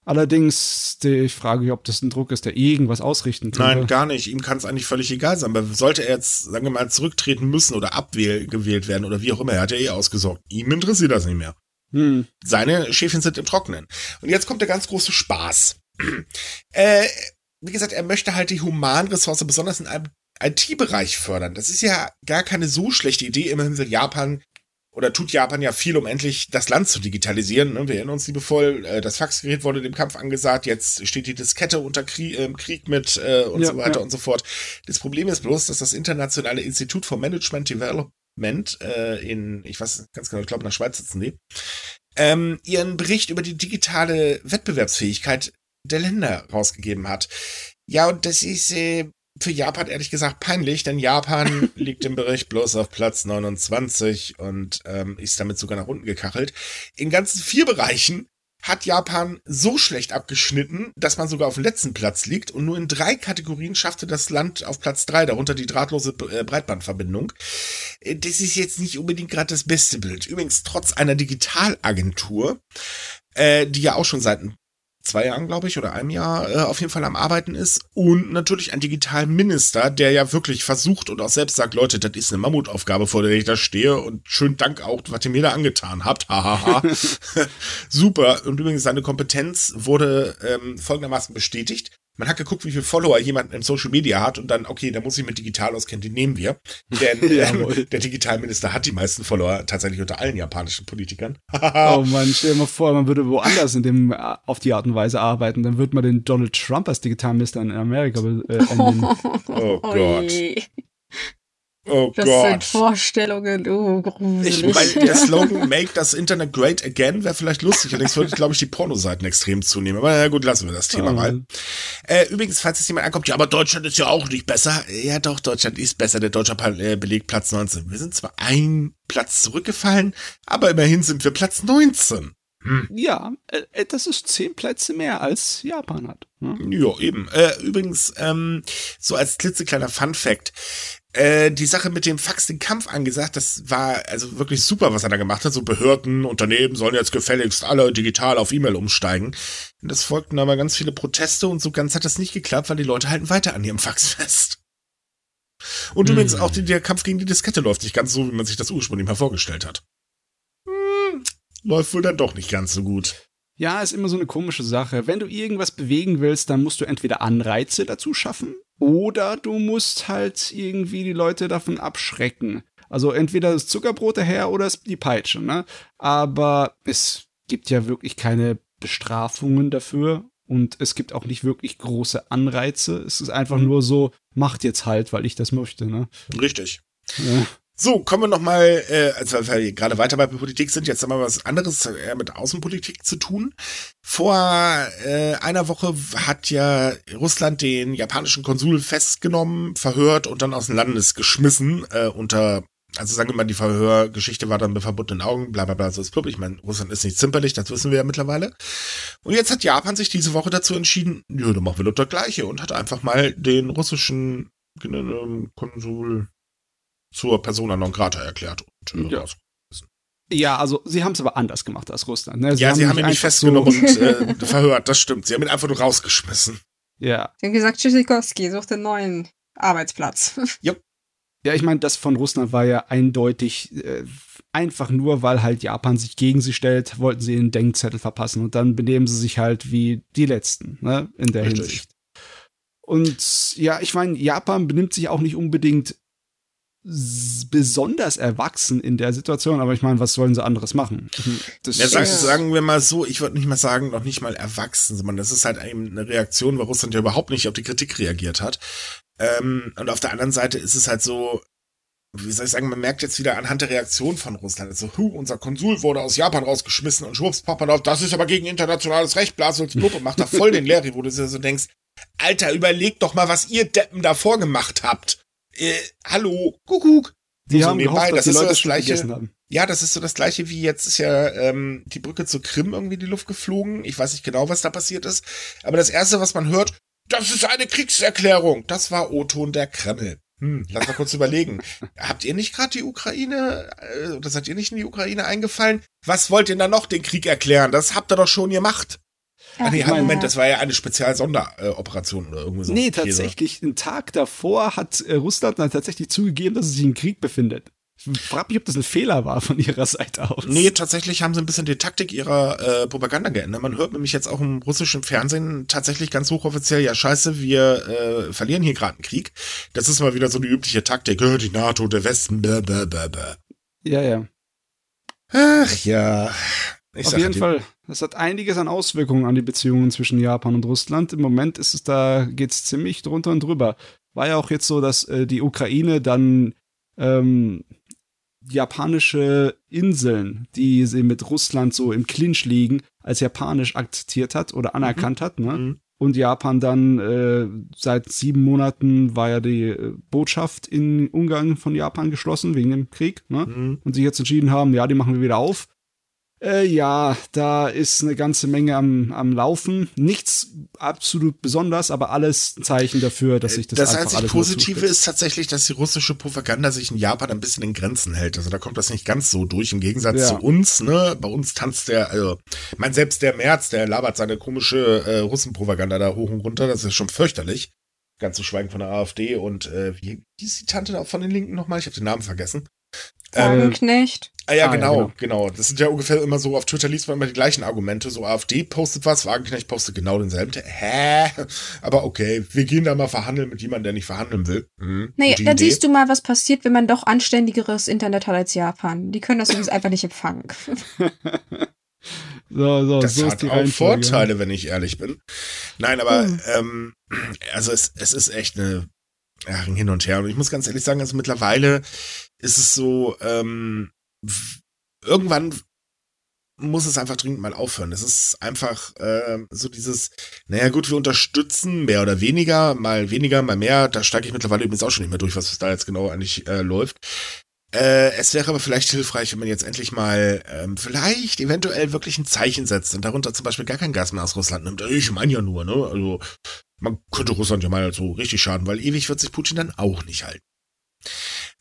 Allerdings, ich frage mich, ob das ein Druck ist, der irgendwas ausrichten kann. Nein, gar nicht. Ihm kann es eigentlich völlig egal sein. Aber sollte er jetzt, sagen wir mal, zurücktreten müssen oder abgewählt werden oder wie auch immer, er hat ja eh ausgesorgt. Ihm interessiert das nicht mehr. Hm. Seine Schäfchen sind im Trockenen. Und jetzt kommt der ganz große Spaß. äh, wie gesagt, er möchte halt die Humanressource besonders in einem IT-Bereich fördern. Das ist ja gar keine so schlechte Idee. Immerhin will Japan oder tut Japan ja viel, um endlich das Land zu digitalisieren. Ne? Wir erinnern uns liebevoll, äh, das Faxgerät wurde dem Kampf angesagt, jetzt steht die Diskette unter Krieg, äh, Krieg mit äh, und ja, so weiter ja. und so fort. Das Problem ist bloß, dass das Internationale Institut for Management Development äh, in, ich weiß ganz genau, ich glaube nach Schweiz sitzen die, ähm, ihren Bericht über die digitale Wettbewerbsfähigkeit der Länder rausgegeben hat. Ja, und das ist äh, für Japan ehrlich gesagt peinlich, denn Japan liegt im Bericht bloß auf Platz 29 und ähm, ist damit sogar nach unten gekachelt. In ganzen vier Bereichen hat Japan so schlecht abgeschnitten, dass man sogar auf dem letzten Platz liegt und nur in drei Kategorien schaffte das Land auf Platz drei, darunter die drahtlose äh, Breitbandverbindung. Äh, das ist jetzt nicht unbedingt gerade das beste Bild. Übrigens, trotz einer Digitalagentur, äh, die ja auch schon seit ein zwei Jahren, glaube ich, oder einem Jahr äh, auf jeden Fall am Arbeiten ist. Und natürlich ein Digitalminister, der ja wirklich versucht und auch selbst sagt, Leute, das ist eine Mammutaufgabe, vor der ich da stehe. Und schönen Dank auch, was ihr mir da angetan habt. Hahaha. Super. Und übrigens, seine Kompetenz wurde ähm, folgendermaßen bestätigt. Man hat geguckt, wie viele Follower jemand im Social Media hat und dann, okay, da muss ich mit digital auskennen, die nehmen wir. Denn ähm, der Digitalminister hat die meisten Follower tatsächlich unter allen japanischen Politikern. oh man, stell dir mal vor, man würde woanders in dem, äh, auf die Art und Weise arbeiten, dann würde man den Donald Trump als Digitalminister in Amerika äh, Oh Gott. Oh das Gott. sind Vorstellungen, oh, gruselig. Ich meine, der Slogan Make das Internet Great Again wäre vielleicht lustig, allerdings würde, glaube ich, die Pornoseiten extrem zunehmen. Aber na gut, lassen wir das Thema oh. mal. Äh, übrigens, falls jetzt jemand ankommt, ja, aber Deutschland ist ja auch nicht besser. Ja, doch, Deutschland ist besser. Der Deutsche äh, belegt Platz 19. Wir sind zwar ein Platz zurückgefallen, aber immerhin sind wir Platz 19. Hm. Ja, äh, äh, das ist zehn Plätze mehr als Japan hat. Hm? Ja, eben. Äh, übrigens, ähm, so als klitzekleiner Fun Fact. Äh, die Sache mit dem Fax den Kampf angesagt, das war also wirklich super, was er da gemacht hat. So Behörden, Unternehmen sollen jetzt gefälligst alle digital auf E-Mail umsteigen. Und das folgten aber ganz viele Proteste und so ganz hat das nicht geklappt, weil die Leute halten weiter an ihrem Fax fest. Und mhm. übrigens auch der Kampf gegen die Diskette läuft nicht ganz so, wie man sich das ursprünglich mal vorgestellt hat. Hm, läuft wohl dann doch nicht ganz so gut. Ja, ist immer so eine komische Sache. Wenn du irgendwas bewegen willst, dann musst du entweder Anreize dazu schaffen oder du musst halt irgendwie die Leute davon abschrecken. Also entweder das Zuckerbrot daher oder die Peitsche, ne? Aber es gibt ja wirklich keine Bestrafungen dafür und es gibt auch nicht wirklich große Anreize. Es ist einfach mhm. nur so, macht jetzt halt, weil ich das möchte, ne? Richtig. Ja. So, kommen wir nochmal, äh, also weil wir gerade weiter bei Politik sind, jetzt haben wir was anderes äh, mit Außenpolitik zu tun. Vor äh, einer Woche hat ja Russland den japanischen Konsul festgenommen, verhört und dann aus dem Landes geschmissen, äh, unter, also sagen wir mal, die Verhörgeschichte war dann mit verbundenen Augen, bla bla bla, so ist blub. Ich meine, Russland ist nicht zimperlich, das wissen wir ja mittlerweile. Und jetzt hat Japan sich diese Woche dazu entschieden, nö, dann machen wir doch das Gleiche und hat einfach mal den russischen äh, Konsul zur Persona non grata erklärt und äh, ja. Ja, also sie haben es aber anders gemacht als Russland. Ne? Sie ja, haben sie haben ihn nicht festgenommen so und äh, verhört, das stimmt. Sie haben ihn einfach nur rausgeschmissen. Ja. Sie haben gesagt, Tschüssikowski, such den neuen Arbeitsplatz. Yep. Ja, ich meine, das von Russland war ja eindeutig äh, einfach nur, weil halt Japan sich gegen sie stellt, wollten sie einen Denkzettel verpassen und dann benehmen sie sich halt wie die Letzten, ne, in der Richtig. Hinsicht. Und ja, ich meine, Japan benimmt sich auch nicht unbedingt besonders erwachsen in der Situation, aber ich meine, was sollen sie anderes machen? Das Ja, sag, Ja. sagen wir mal so, ich würde nicht mal sagen, noch nicht mal erwachsen, sondern das ist halt eben eine Reaktion, weil Russland ja überhaupt nicht auf die Kritik reagiert hat. Ähm, und auf der anderen Seite ist es halt so, wie soll ich sagen, man merkt jetzt wieder anhand der Reaktion von Russland, also, hu, unser Konsul wurde aus Japan rausgeschmissen und schwupps, auf, das ist aber gegen internationales Recht, Blasels Blub und macht da voll den Larry, wo du dir so denkst, Alter, überleg doch mal, was ihr Deppen davor gemacht habt. Äh, hallo, Kuckuck. die so haben nebenbei, gehofft, dass das die ist so Leute das Gleiche. haben. Ja, das ist so das gleiche wie jetzt ist ja ähm, die Brücke zur Krim irgendwie in die Luft geflogen. Ich weiß nicht genau, was da passiert ist. Aber das Erste, was man hört, das ist eine Kriegserklärung. Das war O-Ton der Kreml. Hm, lass mal kurz überlegen. Habt ihr nicht gerade die Ukraine, äh, oder seid ihr nicht in die Ukraine eingefallen? Was wollt ihr da noch den Krieg erklären? Das habt ihr doch schon gemacht. Ah, nee, Ach, halt, ja. Moment, das war ja eine Spezialsonderoperation oder irgendwie so. Nee, Käse. tatsächlich, einen Tag davor hat äh, Russland dann tatsächlich zugegeben, dass es sich im Krieg befindet. Ich frage mich, ob das ein Fehler war von ihrer Seite aus. Nee, tatsächlich haben sie ein bisschen die Taktik ihrer äh, Propaganda geändert. Man hört nämlich jetzt auch im russischen Fernsehen tatsächlich ganz hochoffiziell, ja scheiße, wir äh, verlieren hier gerade einen Krieg. Das ist mal wieder so die übliche Taktik, äh, die NATO, der Westen, blah, blah, blah, blah. Ja, ja. Ach ja. Ich Auf jeden dir, Fall. Das hat einiges an Auswirkungen an die Beziehungen zwischen Japan und Russland. Im Moment ist es da, geht's ziemlich drunter und drüber. War ja auch jetzt so, dass äh, die Ukraine dann ähm, japanische Inseln, die sie mit Russland so im Clinch liegen, als japanisch akzeptiert hat oder anerkannt hat, ne? Mhm. Und Japan dann äh, seit sieben Monaten war ja die äh, Botschaft in Ungarn von Japan geschlossen wegen dem Krieg, ne? Mhm. und sich jetzt entschieden haben, ja, die machen wir wieder auf. Äh, ja, da ist eine ganze Menge am, am Laufen. Nichts absolut besonders, aber alles ein Zeichen dafür, dass sich das, das einfach einzig Positive ist tatsächlich, dass die russische Propaganda sich in Japan ein bisschen in Grenzen hält. Also da kommt das nicht ganz so durch, im Gegensatz Ja. zu uns. Ne? Bei uns tanzt der, also, mein selbst der Merz, der labert seine komische äh, Russenpropaganda da hoch und runter. Das ist schon fürchterlich. Ganz zu schweigen von der AfD und äh, wie, ist die Tante von den Linken nochmal? Ich habe den Namen vergessen. Wagenknecht. Ah ja, Ah, ja, genau, genau. genau. Das sind ja ungefähr immer so, auf Twitter liest man immer die gleichen Argumente. So AfD postet was, Wagenknecht postet genau denselben. Hä? Aber okay, wir gehen da mal verhandeln mit jemandem, der nicht verhandeln will. Mhm, Naja, dann Idee. siehst du mal, was passiert, wenn man doch anständigeres Internet hat als Japan. Die können das übrigens einfach nicht empfangen. So, so, Das so ist hat die auch. Vorteile, wenn ich ehrlich bin. Nein, aber Hm. ähm, also es, es ist echt eine ja, ein Hin und Her. Und ich muss ganz ehrlich sagen, also mittlerweile ist es so, ähm, irgendwann muss es einfach dringend mal aufhören. Es ist einfach ähm, so dieses, naja gut, wir unterstützen mehr oder weniger, mal weniger, mal mehr. Da steige ich mittlerweile übrigens auch schon nicht mehr durch, was da jetzt genau eigentlich äh, läuft. Äh, es wäre aber vielleicht hilfreich, wenn man jetzt endlich mal ähm, vielleicht eventuell wirklich ein Zeichen setzt und darunter zum Beispiel gar kein Gas mehr aus Russland nimmt. Ich meine ja nur, ne? Also man könnte Russland ja mal so richtig schaden, weil ewig wird sich Putin dann auch nicht halten.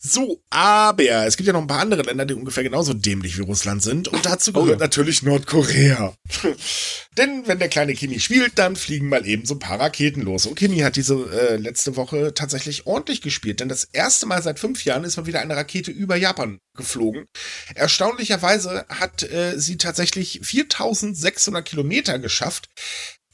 So, aber es gibt ja noch ein paar andere Länder, die ungefähr genauso dämlich wie Russland sind. Und dazu Oh gehört ja. natürlich Nordkorea. Denn wenn der kleine Kimi spielt, dann fliegen mal eben so ein paar Raketen los. Und Kimi hat diese äh, letzte Woche tatsächlich ordentlich gespielt. Denn das erste Mal seit fünf Jahren ist mal wieder eine Rakete über Japan geflogen. Erstaunlicherweise hat äh, sie tatsächlich 4600 Kilometer geschafft.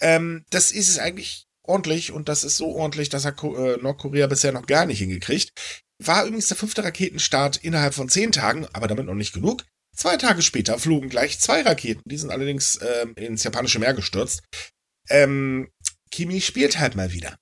Ähm, das ist es eigentlich ordentlich und das ist so ordentlich, dass er Ko äh, Nordkorea bisher noch gar nicht hingekriegt. War übrigens der fünfte Raketenstart innerhalb von zehn Tagen, aber damit noch nicht genug. Zwei Tage später flogen gleich zwei Raketen, die sind allerdings ähm, ins japanische Meer gestürzt. Ähm, Kimi spielt halt mal wieder.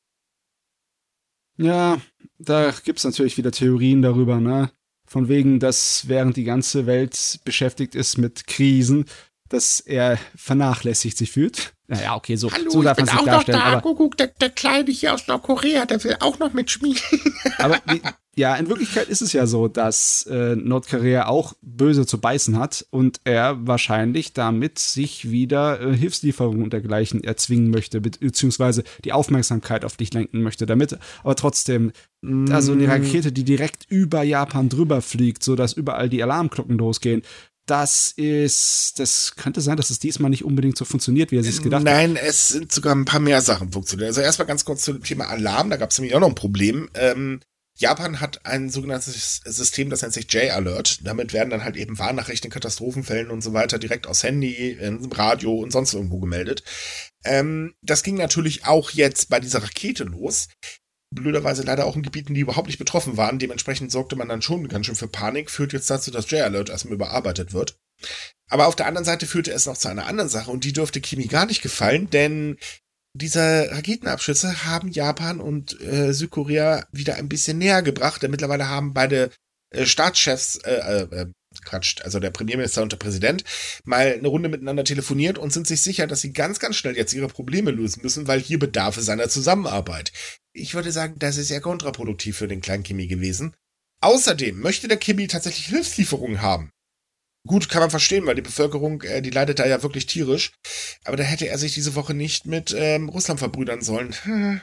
Ja, da gibt's natürlich wieder Theorien darüber, ne? Von wegen, dass während die ganze Welt beschäftigt ist mit Krisen, dass er vernachlässigt sich fühlt. Naja, okay, so, so darf man sich darstellen. aber Kuckuck, der, der Kleine hier aus Nordkorea, der will auch noch mitspielen. Aber die, ja, in Wirklichkeit ist es ja so, dass äh, Nordkorea auch böse zu beißen hat und er wahrscheinlich damit sich wieder äh, Hilfslieferungen und dergleichen erzwingen möchte, be beziehungsweise die Aufmerksamkeit auf dich lenken möchte damit. Aber trotzdem, also eine Rakete, die direkt über Japan drüber fliegt, sodass überall die Alarmglocken losgehen. Das ist, das könnte sein, dass es diesmal nicht unbedingt so funktioniert, wie er sich gedacht hat. Nein, es sind sogar ein paar mehr Sachen funktioniert. Also erstmal ganz kurz zu dem Thema Alarm, da gab es nämlich auch noch ein Problem. Ähm, Japan hat ein sogenanntes System, das nennt sich J-Alert. Damit werden dann halt eben Warnnachrichten Katastrophenfällen und so weiter direkt aus Handy, Radio und sonst irgendwo gemeldet. Ähm, das ging natürlich auch jetzt bei dieser Rakete los. Blöderweise leider auch in Gebieten, die überhaupt nicht betroffen waren. Dementsprechend sorgte man dann schon ganz schön für Panik, führt jetzt dazu, dass J-Alert erstmal überarbeitet wird. Aber auf der anderen Seite führte es noch zu einer anderen Sache und die dürfte Kimi gar nicht gefallen, denn diese Raketenabschüsse haben Japan und äh, Südkorea wieder ein bisschen näher gebracht, denn mittlerweile haben beide äh, Staatschefs, äh, äh, äh, Quatsch, also der Premierminister und der Präsident, mal eine Runde miteinander telefoniert und sind sich sicher, dass sie ganz, ganz schnell jetzt ihre Probleme lösen müssen, weil hier bedarf es einer Zusammenarbeit. Ich würde sagen, das ist ja kontraproduktiv für den kleinen Kimi gewesen. Außerdem möchte der Kimi tatsächlich Hilfslieferungen haben. Gut, kann man verstehen, weil die Bevölkerung, äh, die leidet da ja wirklich tierisch. Aber da hätte er sich diese Woche nicht mit ähm, Russland verbrüdern sollen.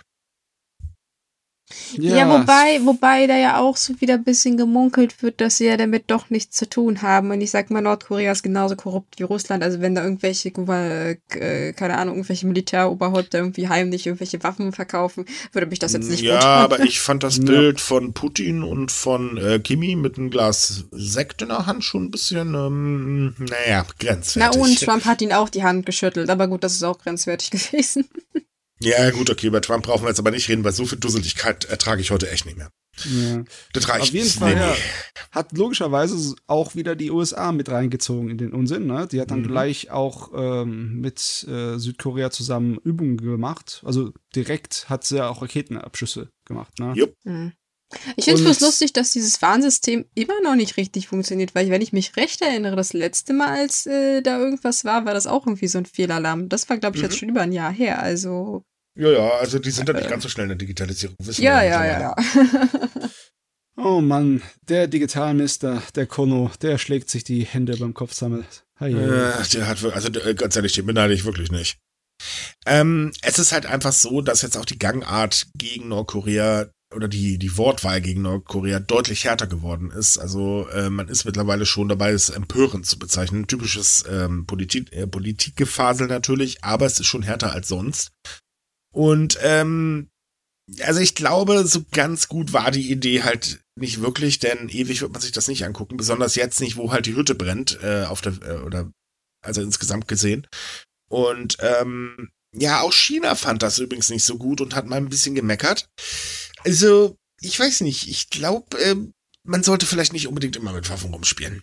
Ja, ja, wobei, wobei da ja auch so wieder ein bisschen gemunkelt wird, dass sie ja damit doch nichts zu tun haben. Und ich sag mal, Nordkorea ist genauso korrupt wie Russland. Also wenn da irgendwelche, äh, keine Ahnung, irgendwelche Militäroberhäupter irgendwie heimlich irgendwelche Waffen verkaufen, würde mich das jetzt nicht Ja, aber ich fand das Bild von Putin und von äh, Kimi mit einem Glas Sekt in der Hand schon ein bisschen, ähm, naja, grenzwertig. Na und Trump hat ihn auch die Hand geschüttelt. Aber gut, das ist auch grenzwertig gewesen. Ja, gut, okay, über Trump brauchen wir jetzt aber nicht reden, weil so viel Dusseligkeit ertrage ich heute echt nicht mehr. Ja. Das reicht. Auf jeden Fall nee, hat logischerweise auch wieder die USA mit reingezogen in den Unsinn. Ne? Die hat dann mhm. gleich auch ähm, mit äh, Südkorea zusammen Übungen gemacht. Also direkt hat sie ja auch Raketenabschüsse gemacht. Ne? Jupp. Mhm. Ich finde es bloß lustig, dass dieses Warnsystem immer noch nicht richtig funktioniert, weil wenn ich mich recht erinnere, das letzte Mal, als äh, da irgendwas war, war das auch irgendwie so ein Fehlalarm. Das war, glaube ich, mhm. jetzt schon über ein Jahr her. Also ja, ja, also die sind ja nicht ganz so schnell in der Digitalisierung. Wissen ja, ja, ja, ja. oh Mann, der Digitalmister, der Kono, der schlägt sich die Hände beim Kopf zusammen. Hey, äh, der hat, also äh, ganz ehrlich, den beneide ich wirklich nicht. Ähm, es ist halt einfach so, dass jetzt auch die Gangart gegen Nordkorea oder die, die Wortwahl gegen Nordkorea deutlich härter geworden ist. Also äh, man ist mittlerweile schon dabei, es empörend zu bezeichnen. Typisches ähm, Politik, äh, Politikgefasel natürlich, aber es ist schon härter als sonst. Und ähm, also ich glaube, so ganz gut war die Idee halt nicht wirklich, denn ewig wird man sich das nicht angucken, besonders jetzt nicht, wo halt die Hütte brennt, äh, auf der, äh, oder also insgesamt gesehen. Und ähm, ja, auch China fand das übrigens nicht so gut und hat mal ein bisschen gemeckert. Also, ich weiß nicht, ich glaube, äh, man sollte vielleicht nicht unbedingt immer mit Waffen rumspielen.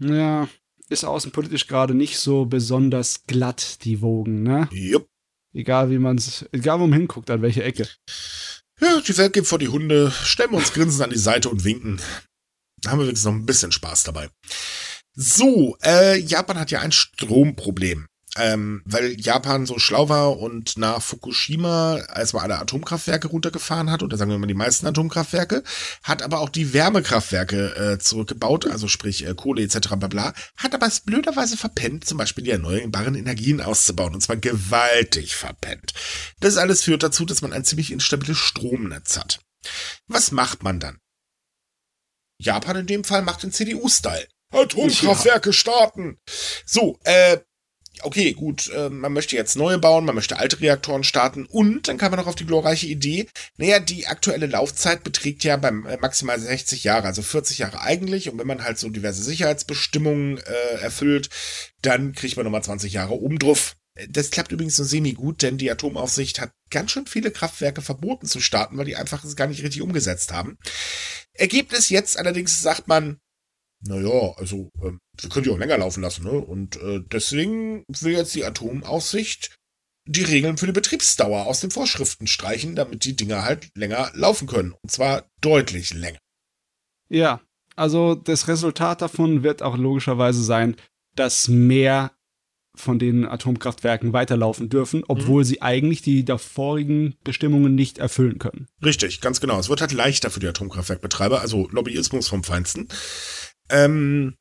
Ja, ist außenpolitisch gerade nicht so besonders glatt, die Wogen, ne? Jupp. Egal wie man es, egal wo man hinguckt, an welche Ecke. Ja, die Welt geht vor die Hunde, stellen wir uns grinsend an die Seite und winken. Da haben wir wenigstens noch ein bisschen Spaß dabei. So, äh, Japan hat ja ein Stromproblem ähm, weil Japan so schlau war und nach Fukushima erstmal alle Atomkraftwerke runtergefahren hat, oder sagen wir mal die meisten Atomkraftwerke, hat aber auch die Wärmekraftwerke äh, zurückgebaut, also sprich äh, Kohle etc. bla bla, hat aber es blöderweise verpennt, zum Beispiel die erneuerbaren Energien auszubauen, und zwar gewaltig verpennt. Das alles führt dazu, dass man ein ziemlich instabiles Stromnetz hat. Was macht man dann? Japan in dem Fall macht den CDU-Style. Atomkraftwerke starten. So, äh, okay, gut, äh, man möchte jetzt neue bauen, man möchte alte Reaktoren starten und dann kam man noch auf die glorreiche Idee, naja, die aktuelle Laufzeit beträgt ja beim äh, maximal 60 Jahre, also 40 Jahre eigentlich und wenn man halt so diverse Sicherheitsbestimmungen äh, erfüllt, dann kriegt man nochmal 20 Jahre oben. Das klappt übrigens nur semi-gut, denn die Atomaufsicht hat ganz schön viele Kraftwerke verboten zu starten, weil die einfach es gar nicht richtig umgesetzt haben. Ergebnis jetzt allerdings sagt man, naja, also ähm, wir können die auch länger laufen lassen, ne? Und äh, deswegen will jetzt die Atomaufsicht die Regeln für die Betriebsdauer aus den Vorschriften streichen, damit die Dinger halt länger laufen können. Und zwar deutlich länger. Ja, also das Resultat davon wird auch logischerweise sein, dass mehr von den Atomkraftwerken weiterlaufen dürfen, obwohl mhm. sie eigentlich die davorigen Bestimmungen nicht erfüllen können. Richtig, ganz genau. Es wird halt leichter für die Atomkraftwerkbetreiber, also Lobbyismus vom Feinsten. Ähm,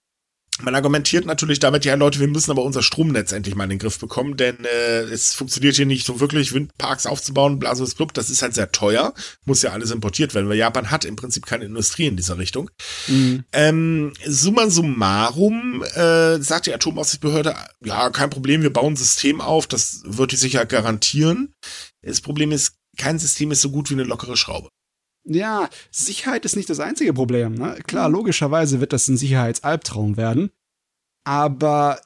man argumentiert natürlich damit, ja Leute, wir müssen aber unser Stromnetz endlich mal in den Griff bekommen, denn äh, es funktioniert hier nicht so wirklich, Windparks aufzubauen, Blasus Club, das ist halt sehr teuer, muss ja alles importiert werden, weil Japan hat im Prinzip keine Industrie in dieser Richtung. Mhm. Ähm, summa summarum äh, sagt die Atomaufsichtsbehörde, ja, kein Problem, wir bauen ein System auf, das wird die Sicherheit garantieren. Das Problem ist, kein System ist so gut wie eine lockere Schraube. Ja, Sicherheit ist nicht das einzige Problem. Ne? Klar, logischerweise wird das ein Sicherheitsalbtraum werden. Aber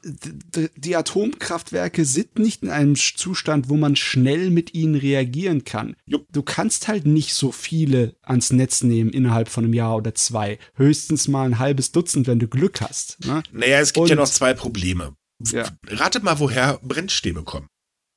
die Atomkraftwerke sind nicht in einem Zustand, wo man schnell mit ihnen reagieren kann. Du kannst halt nicht so viele ans Netz nehmen innerhalb von einem Jahr oder zwei. Höchstens mal ein halbes Dutzend, wenn du Glück hast. Ne? Naja, es gibt Und, ja noch zwei Probleme. Ja. Ratet mal, woher Brennstäbe kommen.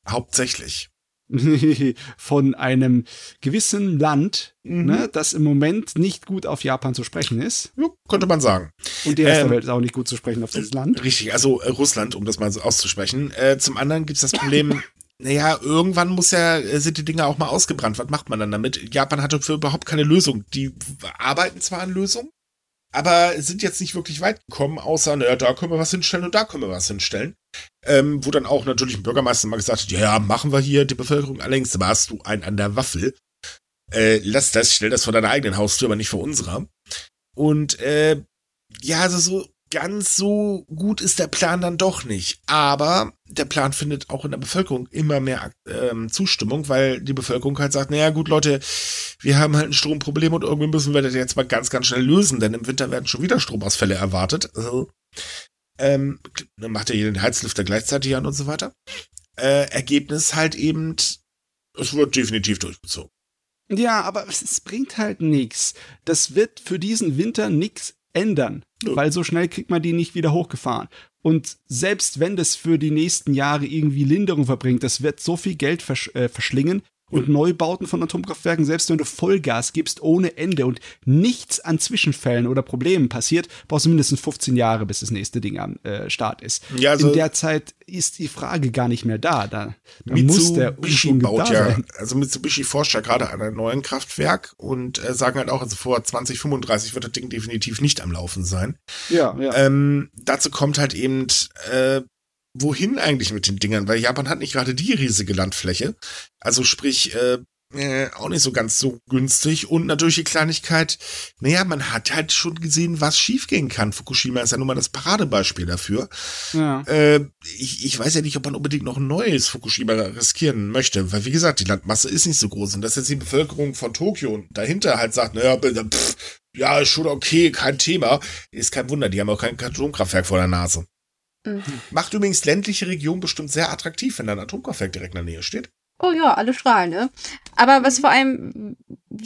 Hauptsächlich. von einem gewissen Land, mhm. ne, das im Moment nicht gut auf Japan zu sprechen ist. Ja, könnte man sagen. Und die Rest ähm, der Welt ist auch nicht gut zu sprechen auf dieses Land. Richtig, also äh, Russland, um das mal so auszusprechen. Äh, zum anderen gibt es das Problem, naja, irgendwann muss ja, äh, sind die Dinge auch mal ausgebrannt. Was macht man dann damit? Japan hatte für überhaupt keine Lösung. Die arbeiten zwar an Lösungen, aber sind jetzt nicht wirklich weit gekommen, außer, naja, da können wir was hinstellen und da können wir was hinstellen. Ähm, wo dann auch natürlich ein Bürgermeister mal gesagt hat, ja, machen wir hier die Bevölkerung allerdings, hast du einen an der Waffel. Äh, lass das, stell das vor deiner eigenen Haustür, aber nicht vor unserer. Und äh, ja, also so ganz so gut ist der Plan dann doch nicht. Aber der Plan findet auch in der Bevölkerung immer mehr ähm, Zustimmung, weil die Bevölkerung halt sagt, naja gut Leute, wir haben halt ein Stromproblem und irgendwie müssen wir das jetzt mal ganz, ganz schnell lösen, denn im Winter werden schon wieder Stromausfälle erwartet. Also, ähm, dann macht er hier den Heizlüfter gleichzeitig an und so weiter. Äh, Ergebnis halt eben, es wird definitiv durchgezogen. Ja, aber es bringt halt nichts. Das wird für diesen Winter nichts ändern, ja. weil so schnell kriegt man die nicht wieder hochgefahren. Und selbst wenn das für die nächsten Jahre irgendwie Linderung verbringt, das wird so viel Geld versch äh, verschlingen, und Neubauten von Atomkraftwerken, selbst wenn du Vollgas gibst ohne Ende und nichts an Zwischenfällen oder Problemen passiert, brauchst du mindestens 15 Jahre, bis das nächste Ding am äh, Start ist. Ja, also In der Zeit ist die Frage gar nicht mehr da. Da, da muss der Umschwung baut ja, sein. Also Mitsubishi forscht ja gerade an einem neuen Kraftwerk und äh, sagen halt auch, also vor 2035 wird das Ding definitiv nicht am Laufen sein. Ja, ja. Ähm, dazu kommt halt eben äh, wohin eigentlich mit den Dingern? Weil Japan hat nicht gerade die riesige Landfläche. Also sprich, äh, äh, auch nicht so ganz so günstig. Und natürlich die Kleinigkeit, naja, man hat halt schon gesehen, was schiefgehen kann. Fukushima ist ja nun mal das Paradebeispiel dafür. Ja. Äh, ich, ich weiß ja nicht, ob man unbedingt noch ein neues Fukushima riskieren möchte, weil wie gesagt, die Landmasse ist nicht so groß. Und dass jetzt die Bevölkerung von Tokio dahinter halt sagt, naja, pff, ja, ist schon okay, kein Thema, ist kein Wunder, die haben auch kein Atomkraftwerk vor der Nase. Mhm. Macht übrigens ländliche Regionen bestimmt sehr attraktiv, wenn da ein Atomkraftwerk direkt in der Nähe steht. Oh ja, alle strahlen, ne? Aber was vor allem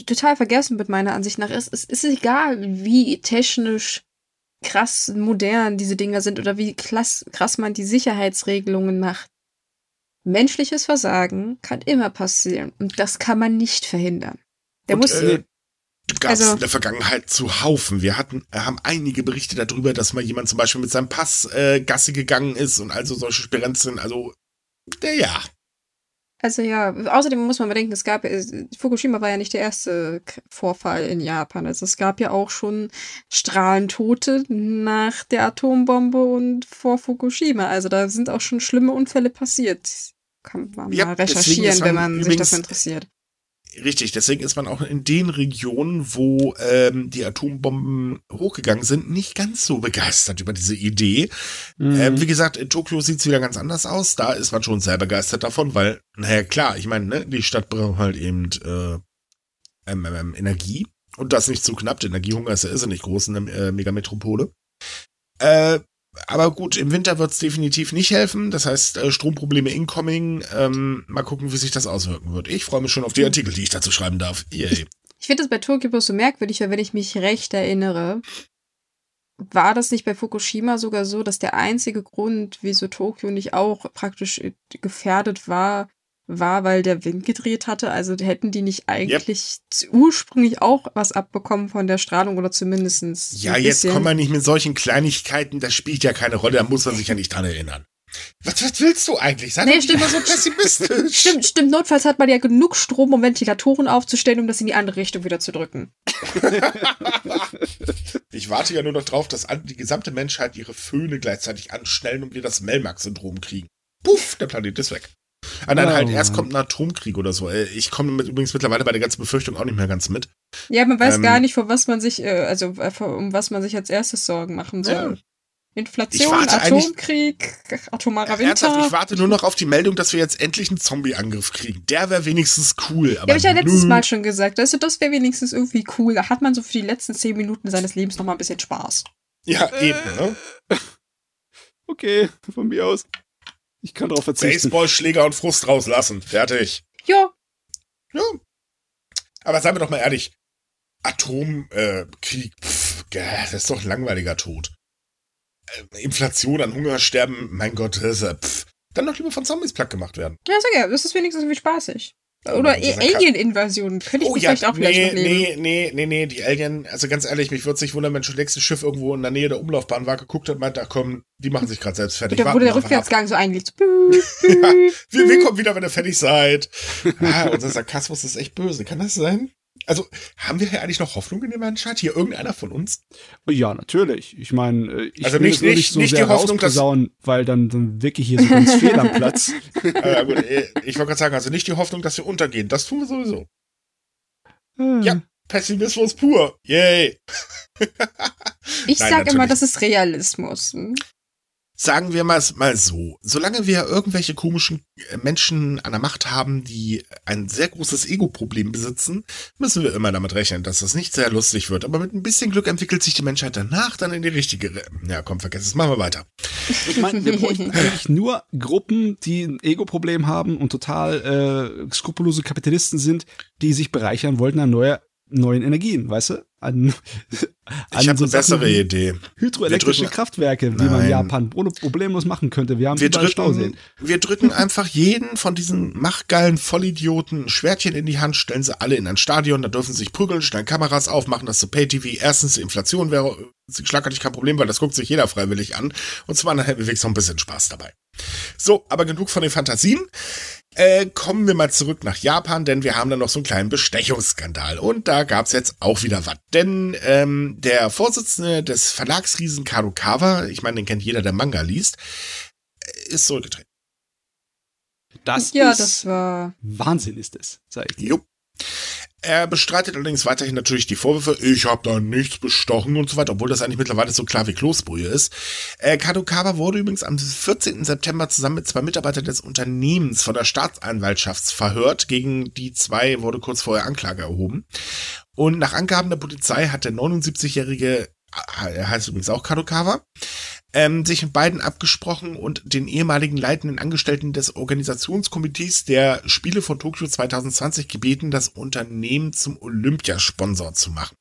total vergessen wird, meiner Ansicht nach, ist, es ist egal, wie technisch krass modern diese Dinger sind oder wie krass, krass man die Sicherheitsregelungen macht. Menschliches Versagen kann immer passieren und das kann man nicht verhindern. Der und, muss. Äh, gab es also, in der Vergangenheit zu Haufen. Wir hatten, äh, haben einige Berichte darüber, dass mal jemand zum Beispiel mit seinem Pass äh, Gasse gegangen ist und also solche Sperrenzen. Also, der ja. Also ja, außerdem muss man bedenken, es gab, Fukushima war ja nicht der erste Vorfall in Japan. Also es gab ja auch schon Strahlentote nach der Atombombe und vor Fukushima. Also da sind auch schon schlimme Unfälle passiert. Kann man ja, mal recherchieren, wenn man sich dafür interessiert. Richtig, deswegen ist man auch in den Regionen, wo ähm, die Atombomben hochgegangen sind, nicht ganz so begeistert über diese Idee. Mhm. Ähm, wie gesagt, in Tokio sieht's wieder ganz anders aus. Da ist man schon sehr begeistert davon, weil, naja, klar, ich meine, ne, die Stadt braucht halt eben äh, ähm, ähm, Energie. Und das nicht zu knapp. Der Energiehunger ist ja irrsinnig groß in der äh, Megametropole. Äh, aber gut, im Winter wird es definitiv nicht helfen. Das heißt, äh, Stromprobleme incoming. Ähm, mal gucken, wie sich das auswirken wird. Ich freue mich schon auf die Artikel, die ich dazu schreiben darf. Yay. Ich finde das bei Tokyo bloß so merkwürdig, weil wenn ich mich recht erinnere, war das nicht bei Fukushima sogar so, dass der einzige Grund, wieso Tokio nicht auch praktisch gefährdet war, war, weil der Wind gedreht hatte. Also hätten die nicht eigentlich yep. ursprünglich auch was abbekommen von der Strahlung oder zumindestens. Ja, jetzt kommen wir nicht mit solchen Kleinigkeiten, das spielt ja keine Rolle, da muss man sich ja nicht dran erinnern. Was, was willst du eigentlich? Sei nee, stimmt, so pessimistisch. Stimmt, stimmt. Notfalls hat man ja genug Strom, um Ventilatoren aufzustellen, um das in die andere Richtung wieder zu drücken. ich warte ja nur noch drauf, dass die gesamte Menschheit ihre Föhne gleichzeitig anstellen und wir das Melmax-Syndrom kriegen. Puff, der Planet ist weg. Ah nein, oh, halt erst kommt ein Atomkrieg oder so. Äh, ich komme mit, übrigens mittlerweile bei der ganzen Befürchtung auch nicht mehr ganz mit. Ja, man weiß ähm, gar nicht, vor was man sich, äh, also äh, um was man sich als erstes Sorgen machen soll. Ja. Inflation, Atomkrieg, atomarer Winter. Ernsthaft, ich warte nur noch auf die Meldung, dass wir jetzt endlich einen Zombie-Angriff kriegen. Der wäre wenigstens cool. ja, habe ich ja letztes. Mal schon gesagt. Also, das wäre wenigstens irgendwie cool. Da hat man so für die letzten zehn Minuten seines Lebens noch mal ein bisschen Spaß. Ja, eben, ne? Okay, von mir aus. Ich kann darauf verzichten. Baseballschläger und Frust rauslassen. Fertig. Ja, Ja. Aber seien wir doch mal ehrlich. Atomkrieg, äh, Krieg, pff, das ist doch ein langweiliger Tod. Äh, Inflation an Hungersterben, mein Gott, das ist, ja, pff. Dann doch lieber von Zombies platt gemacht werden. ja, sag ja, das ist wenigstens irgendwie spaßig. Oder ist ja Alien-Invasion. Könnte ich mir vielleicht auch Oh nee, noch nehmen. nee, nee, nee, nee, die Alien, also ganz ehrlich, mich würde es nicht wundern, wenn schon längst ein Schiff irgendwo in der Nähe der Umlaufbahn war, geguckt hat, meint, ach komm, die machen sich gerade selbst fertig. Da warten wurde der einfach ab. Rückwärtsgang so eingelegt. Bü, Wir, wir kommen wieder, wenn ihr fertig seid. Ah, unser Sarkasmus ist echt böse. Kann das sein? Also, haben wir hier eigentlich noch Hoffnung in der Menschheit? Hier irgendeiner von uns? Ja, natürlich. Ich meine, äh, ich Also will nicht- es nur nicht- nicht so nicht sehr die Hoffnung, dass- rausposaunen, weil dann, dann wirke ich hier so ganz fehl am Platz. äh, gut, äh, ich wollte gerade sagen, also nicht die Hoffnung, dass wir untergehen. Das tun wir sowieso. Ja. Pessimismus pur. Yay. Ich Nein, sag immer, das ist Realismus. Sagen wir mal, mal so. Solange wir irgendwelche komischen äh, Menschen an der Macht haben, die ein sehr großes Ego-Problem besitzen, müssen wir immer damit rechnen, dass das nicht sehr lustig wird. Aber mit ein bisschen Glück entwickelt sich die Menschheit danach dann in die richtige. Re ja, komm, vergiss es. Machen wir weiter. Ich meine, wir bräuchten eigentlich nur Gruppen, die ein Ego-Problem haben und total äh, skrupellose Kapitalisten sind, die sich bereichern wollten an neuer, neuen Energien, weißt du? An, Ich habe so eine bessere Sachen wie Idee. Hydroelektrische drücken- Kraftwerke, die man Nein. in Japan ohne problemlos machen könnte. Wir haben Wir überall Stauseen. drücken, wir drücken einfach jeden von diesen machtgeilen Vollidioten ein Schwertchen in die Hand, stellen sie alle in ein Stadion, da dürfen sie sich prügeln, stellen Kameras auf, machen das zu Pay-TV. Erstens, die Inflation wäre schlagartig kein Problem, weil das guckt sich jeder freiwillig an. Und zwar wir wenigstens noch ein bisschen Spaß dabei. So, aber genug von den Fantasien. Äh, kommen wir mal zurück nach Japan, denn wir haben da noch so einen kleinen Bestechungsskandal. Und da gab's jetzt auch wieder was. Denn ähm, der Vorsitzende des Verlagsriesen Kadokawa, ich meine, den kennt jeder, der Manga liest, äh, ist zurückgetreten. Das ja, ist das war. Wahnsinn ist es, sag ich dir. Jupp. Er bestreitet allerdings weiterhin natürlich die Vorwürfe, ich habe da nichts bestochen und so weiter, obwohl das eigentlich mittlerweile so klar wie Kloßbrühe ist. Äh, Kadokawa wurde übrigens am 14. September zusammen mit zwei Mitarbeitern des Unternehmens von der Staatsanwaltschaft verhört. Gegen die zwei wurde kurz vorher Anklage erhoben. Und nach Angaben der Polizei hat der 79-jährige, äh, er heißt übrigens auch Kadokawa, ähm, sich mit beiden abgesprochen und den ehemaligen leitenden Angestellten des Organisationskomitees der Spiele von Tokio 2020 gebeten, das Unternehmen zum Olympiasponsor zu machen.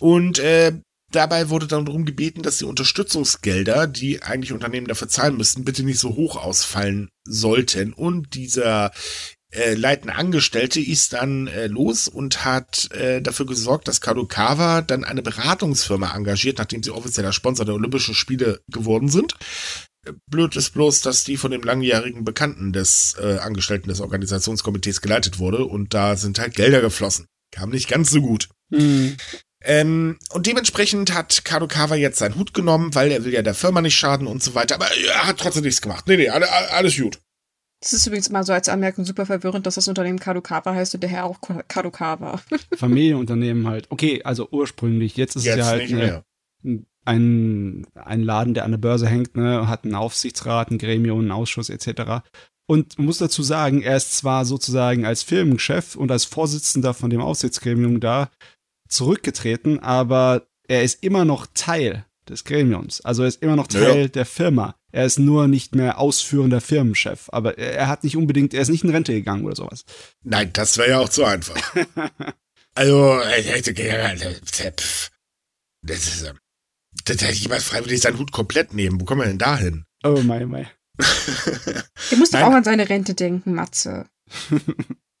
Und äh, dabei wurde dann darum gebeten, dass die Unterstützungsgelder, die eigentlich Unternehmen dafür zahlen müssten, bitte nicht so hoch ausfallen sollten. Und dieser äh, leitende Angestellte ist dann äh, los und hat äh, dafür gesorgt, dass Kadokawa dann eine Beratungsfirma engagiert, nachdem sie offizieller Sponsor der Olympischen Spiele geworden sind. Äh, Blöd ist bloß, dass die von dem langjährigen Bekannten des äh, Angestellten des Organisationskomitees geleitet wurde und da sind halt Gelder geflossen. Kam nicht ganz so gut. Hm. Ähm, und dementsprechend hat Kadokawa jetzt seinen Hut genommen, weil er will ja der Firma nicht schaden und so weiter, aber er hat trotzdem nichts gemacht. Nee, nee, alle- alles gut. Das ist übrigens immer so als Anmerkung super verwirrend, dass das Unternehmen Kadokawa heißt und der Herr auch Kadokawa. Familienunternehmen halt. Okay, also ursprünglich. Jetzt ist es Jetzt ja halt eine, ein, ein Laden, der an der Börse hängt, ne, hat einen Aufsichtsrat, ein Gremium, einen Ausschuss etc. Und man muss dazu sagen, er ist zwar sozusagen als Firmenchef und als Vorsitzender von dem Aufsichtsgremium da zurückgetreten, aber er ist immer noch Teil des Gremiums. Also er ist immer noch Ja, ja. Teil der Firma. Er ist nur nicht mehr ausführender Firmenchef. Aber er, hat nicht unbedingt, er ist nicht in Rente gegangen oder sowas. Nein, das wäre ja auch zu einfach. also, äh, hätte gerne, das ist, ähm, das hätte jemand freiwillig seinen Hut komplett nehmen. Wo kommen wir denn da hin? Oh mein, mein. Der muss doch auch an seine Rente denken, Matze.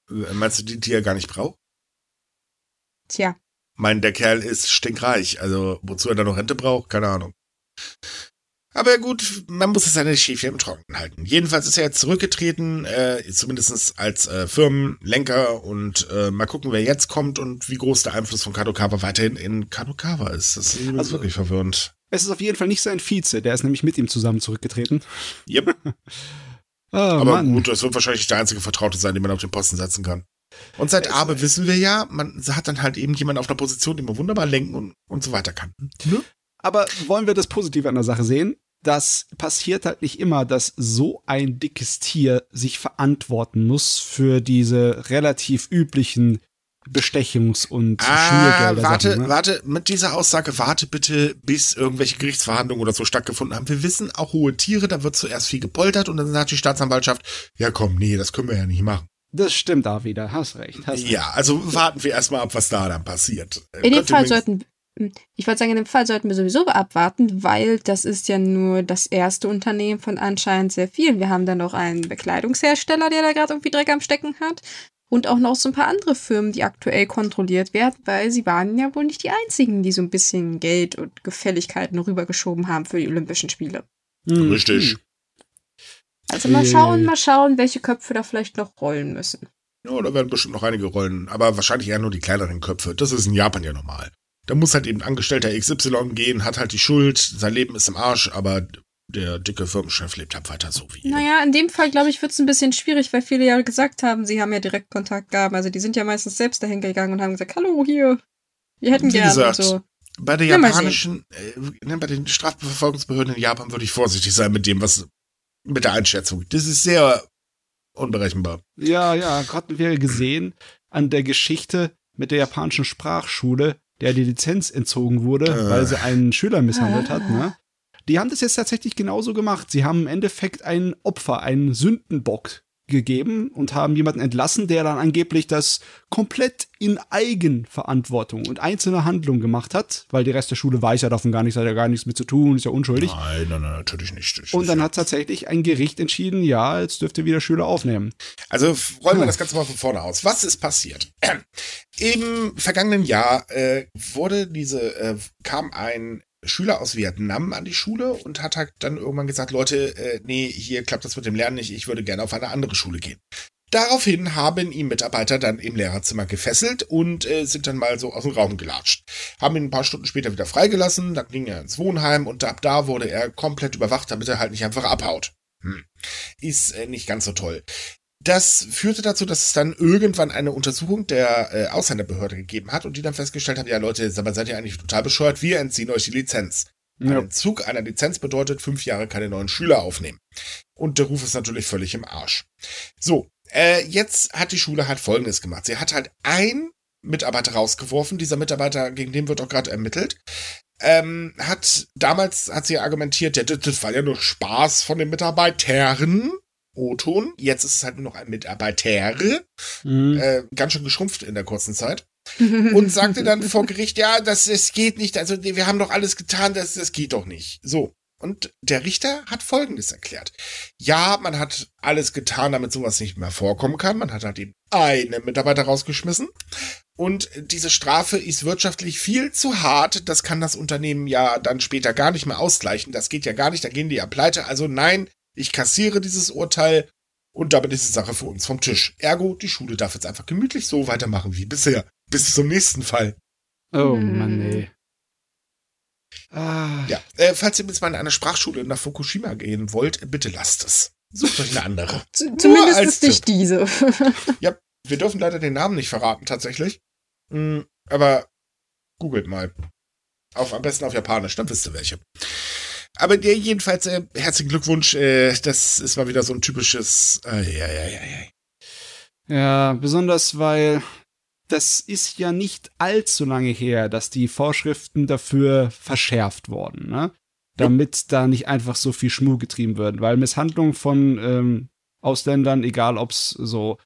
Meinst du, die, die er gar nicht braucht? Tja. Mein, der Kerl ist stinkreich. Also, wozu er da noch Rente braucht, keine Ahnung. Aber gut, man muss es seine Schäfchen im Trockenen halten. Jedenfalls ist er jetzt zurückgetreten, äh, zumindest als äh, Firmenlenker und äh, mal gucken, wer jetzt kommt und wie groß der Einfluss von Kadokawa weiterhin in Kadokawa ist. Das ist Also- wirklich verwirrend. Es ist auf jeden Fall nicht sein Vize, der ist nämlich mit ihm zusammen zurückgetreten. Yep. Oh, Aber Mann. gut, das wird wahrscheinlich der einzige Vertraute sein, den man auf den Posten setzen kann. Und seit Abe wissen wir ja, man hat dann halt eben jemanden auf einer Position, den man wunderbar lenken und, und so weiter kann. Ne? Aber wollen wir das Positive an der Sache sehen? Das passiert halt nicht immer, dass so ein dickes Tier sich verantworten muss für diese relativ üblichen Bestechungs- und Ah, Schmiergelder. warte, ne? warte, mit dieser Aussage, warte bitte, bis irgendwelche Gerichtsverhandlungen oder so stattgefunden haben. Wir wissen, auch hohe Tiere, da wird zuerst viel gepoltert und dann sagt die Staatsanwaltschaft, ja komm, nee, das können wir ja nicht machen. Das stimmt da wieder. Hast recht. Hast recht. Ja, also warten wir erstmal ab, was da dann passiert. In dem Fall sollten, ich wollte sagen, in dem Fall sollten wir sowieso abwarten, weil das ist ja nur das erste Unternehmen von anscheinend sehr vielen. Wir haben dann noch einen Bekleidungshersteller, der da gerade irgendwie Dreck am Stecken hat. Und auch noch so ein paar andere Firmen, die aktuell kontrolliert werden, weil sie waren ja wohl nicht die einzigen, die so ein bisschen Geld und Gefälligkeiten rübergeschoben haben für die Olympischen Spiele. Hm, Richtig. Also mal Eieiei. schauen, mal schauen, welche Köpfe da vielleicht noch rollen müssen. Ja, da werden bestimmt noch einige Rollen, aber wahrscheinlich eher nur die kleineren Köpfe. Das ist in Japan ja normal. Da muss halt eben Angestellter XY gehen, hat halt die Schuld, sein Leben ist im Arsch, aber der dicke Firmenchef lebt halt weiter so wie. Naja, in dem Fall, glaube ich, wird es ein bisschen schwierig, weil viele ja gesagt haben, sie haben ja direkt Kontakt gehabt. Also die sind ja meistens selbst dahin gegangen und haben gesagt, hallo, hier, wir hätten gerne gesagt, so. Bei der japanischen, äh, ne, bei den Strafverfolgungsbehörden in Japan würde ich vorsichtig sein mit dem, was, mit der Einschätzung. Das ist sehr unberechenbar. Ja, ja, hatten wir gesehen an der Geschichte mit der japanischen Sprachschule, der die Lizenz entzogen wurde, Äh. weil sie einen Schüler misshandelt hat, Ah. ne? Die haben das jetzt tatsächlich genauso gemacht. Sie haben im Endeffekt ein Opfer, einen Sündenbock gegeben und haben jemanden entlassen, der dann angeblich das komplett in Eigenverantwortung und einzelne Handlung gemacht hat, weil der Rest der Schule weiß ja davon gar nichts, hat ja gar nichts mit zu tun, ist ja unschuldig. Nein, nein, nein, natürlich nicht. Das Und dann hat tatsächlich ein Gericht entschieden, ja, jetzt dürft ihr wieder Schüler aufnehmen. Also rollen wir Hm. das Ganze mal von vorne aus. Was ist passiert? Im vergangenen Jahr äh, wurde diese, äh, kam ein Schüler aus Vietnam an die Schule und hat halt dann irgendwann gesagt, Leute, äh, nee, hier klappt das mit dem Lernen nicht, ich würde gerne auf eine andere Schule gehen. Daraufhin haben ihn Mitarbeiter dann im Lehrerzimmer gefesselt und äh, sind dann mal so aus dem Raum gelatscht. Haben ihn ein paar Stunden später wieder freigelassen, dann ging er ins Wohnheim und ab da wurde er komplett überwacht, damit er halt nicht einfach abhaut. Hm. Ist äh, nicht ganz so toll. Das führte dazu, dass es dann irgendwann eine Untersuchung der äh, Ausländerbehörde gegeben hat und die dann festgestellt haben, ja Leute, sag mal, seid ihr eigentlich total bescheuert? Wir entziehen euch die Lizenz. Ein Ja. Entzug einer Lizenz bedeutet fünf Jahre keine neuen Schüler aufnehmen. Und der Ruf ist natürlich völlig im Arsch. So, äh, jetzt hat die Schule halt Folgendes gemacht. Sie hat halt ein Mitarbeiter rausgeworfen. Dieser Mitarbeiter, gegen den wird auch gerade ermittelt. Ähm, hat damals hat sie argumentiert, ja, das, das war ja nur Spaß von den Mitarbeitern. O-Ton. Jetzt ist es halt nur noch ein Mitarbeiter. Mhm. Äh, ganz schön geschrumpft in der kurzen Zeit und sagte dann vor Gericht, ja, das, das geht nicht, also wir haben doch alles getan, das, das geht doch nicht. So. Und der Richter hat Folgendes erklärt. Ja, man hat alles getan, damit sowas nicht mehr vorkommen kann. Man hat halt eben einen Mitarbeiter rausgeschmissen. Und diese Strafe ist wirtschaftlich viel zu hart. Das kann das Unternehmen ja dann später gar nicht mehr ausgleichen. Das geht ja gar nicht, da gehen die ja pleite. Also nein, ich kassiere dieses Urteil und damit ist die Sache für uns vom Tisch. Ergo, die Schule darf jetzt einfach gemütlich so weitermachen wie bisher. Bis zum nächsten Fall. Oh Hm. Mann, ey. Ah, Ja, äh, falls ihr jetzt mal in eine Sprachschule nach Fukushima gehen wollt, bitte lasst es. Sucht euch eine andere. Zumindest als ist nicht diese. Wir dürfen leider den Namen nicht verraten, tatsächlich. Mm, aber googelt mal. Auf, am besten auf Japanisch, dann wisst ihr welche. Aber der jedenfalls, äh, herzlichen Glückwunsch, äh, das ist mal wieder so ein typisches, äh, ja, ja, ja, ja. Ja, besonders weil das ist ja nicht allzu lange her, dass die Vorschriften dafür verschärft wurden, ne? Damit da nicht einfach so viel Schmuh getrieben wird. Weil Misshandlung von ähm, Ausländern, egal ob es so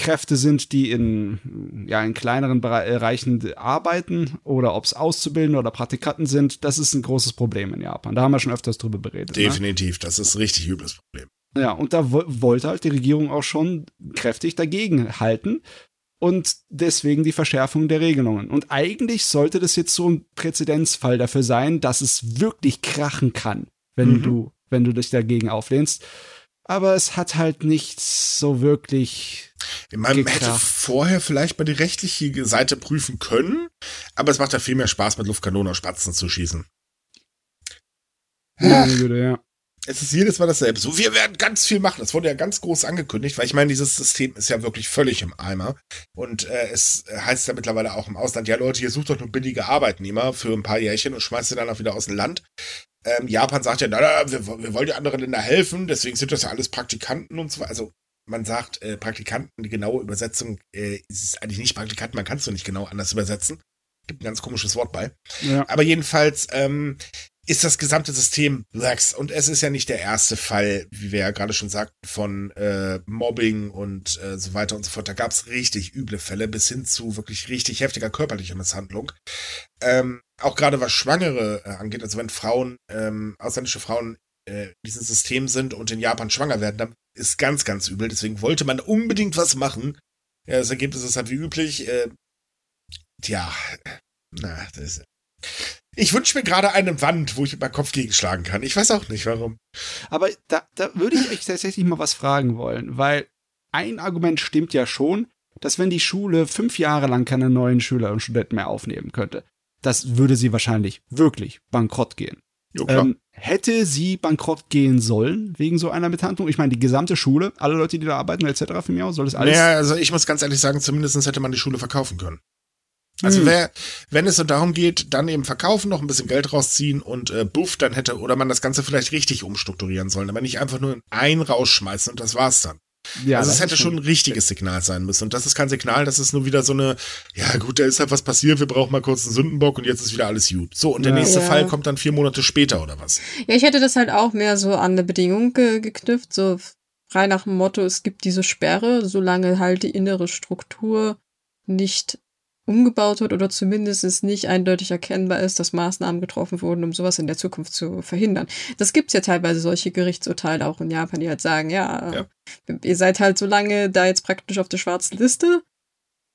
Kräfte sind, die in, ja, in kleineren Bereichen arbeiten oder ob es Auszubildende oder Praktikanten sind, das ist ein großes Problem in Japan. Da haben wir schon öfters drüber beredet. Ne? Definitiv, das ist ein richtig übles Problem. Ja, und da wo wollte halt die Regierung auch schon kräftig dagegen halten und deswegen die Verschärfung der Regelungen. Und eigentlich sollte das jetzt so ein Präzedenzfall dafür sein, dass es wirklich krachen kann, wenn Mhm. du, wenn du dich dagegen auflehnst. Aber es hat halt nicht so wirklich. Man Gekracht. hätte vorher vielleicht mal die rechtliche Seite prüfen können, aber es macht ja viel mehr Spaß, mit Luftkanonen auf Spatzen zu schießen. Meine Güte, ja. Es ist jedes Mal dasselbe. So, wir werden ganz viel machen. Das wurde ja ganz groß angekündigt, weil ich meine, dieses System ist ja wirklich völlig im Eimer. Und äh, es heißt ja mittlerweile auch im Ausland, ja Leute, ihr sucht doch nur billige Arbeitnehmer für ein paar Jährchen und schmeißt sie dann auch wieder aus dem Land. Ähm, Japan sagt ja, na, na, wir, wir wollen ja anderen Länder helfen, deswegen sind das ja alles Praktikanten und so weiter. Also man sagt äh, Praktikanten, die genaue Übersetzung äh, ist eigentlich nicht Praktikanten, man kann es so nicht genau anders übersetzen. Gibt ein ganz komisches Wort bei. Ja. Aber jedenfalls ähm, ist das gesamte System lax. Und es ist ja nicht der erste Fall, wie wir ja gerade schon sagten, von äh, Mobbing und äh, so weiter und so fort. Da gab es richtig üble Fälle bis hin zu wirklich richtig heftiger körperlicher Misshandlung. Ähm, auch gerade was Schwangere äh, angeht, also wenn Frauen, ähm, ausländische Frauen äh, in diesem System sind und in Japan schwanger werden, dann ist ganz, ganz übel. Deswegen wollte man unbedingt was machen. Ja, das Ergebnis ist halt wie üblich. Äh, tja, na, das ist. Ich wünsche mir gerade eine Wand, wo ich mit meinem Kopf gegenschlagen kann. Ich weiß auch nicht, warum. Aber da, da würde ich euch tatsächlich mal was fragen wollen, weil ein Argument stimmt ja schon, dass wenn die Schule fünf Jahre lang keine neuen Schüler und Studenten mehr aufnehmen könnte, das würde sie wahrscheinlich wirklich bankrott gehen. Jo. Ähm, hätte sie bankrott gehen sollen wegen so einer Misshandlung? Ich meine, die gesamte Schule, alle Leute, die da arbeiten, etc. für mich aus, soll das alles. naja, also ich muss ganz ehrlich sagen, zumindest hätte man die Schule verkaufen können. Also Hm. wer, wenn es so darum geht, dann eben verkaufen, noch ein bisschen Geld rausziehen und äh, buff, dann hätte, oder man das Ganze vielleicht richtig umstrukturieren sollen, aber nicht einfach nur ein rausschmeißen und das war's dann. ja, also das es hätte schon ein richtiges Signal sein müssen. Und das ist kein Signal, das ist nur wieder so eine, ja gut, da ist halt was passiert, wir brauchen mal kurz einen Sündenbock und jetzt ist wieder alles gut. So, und der Ja. nächste Ja. Fall kommt dann vier Monate später oder was? Ja, ich hätte das halt auch mehr so an eine Bedingung ge geknüpft, so frei nach dem Motto, es gibt diese Sperre, solange halt die innere Struktur nicht umgebaut wird oder zumindest es nicht eindeutig erkennbar ist, dass Maßnahmen getroffen wurden, um sowas in der Zukunft zu verhindern. Das gibt's ja teilweise solche Gerichtsurteile auch in Japan, die halt sagen, ja, Ja. ihr seid halt so lange da jetzt praktisch auf der schwarzen Liste,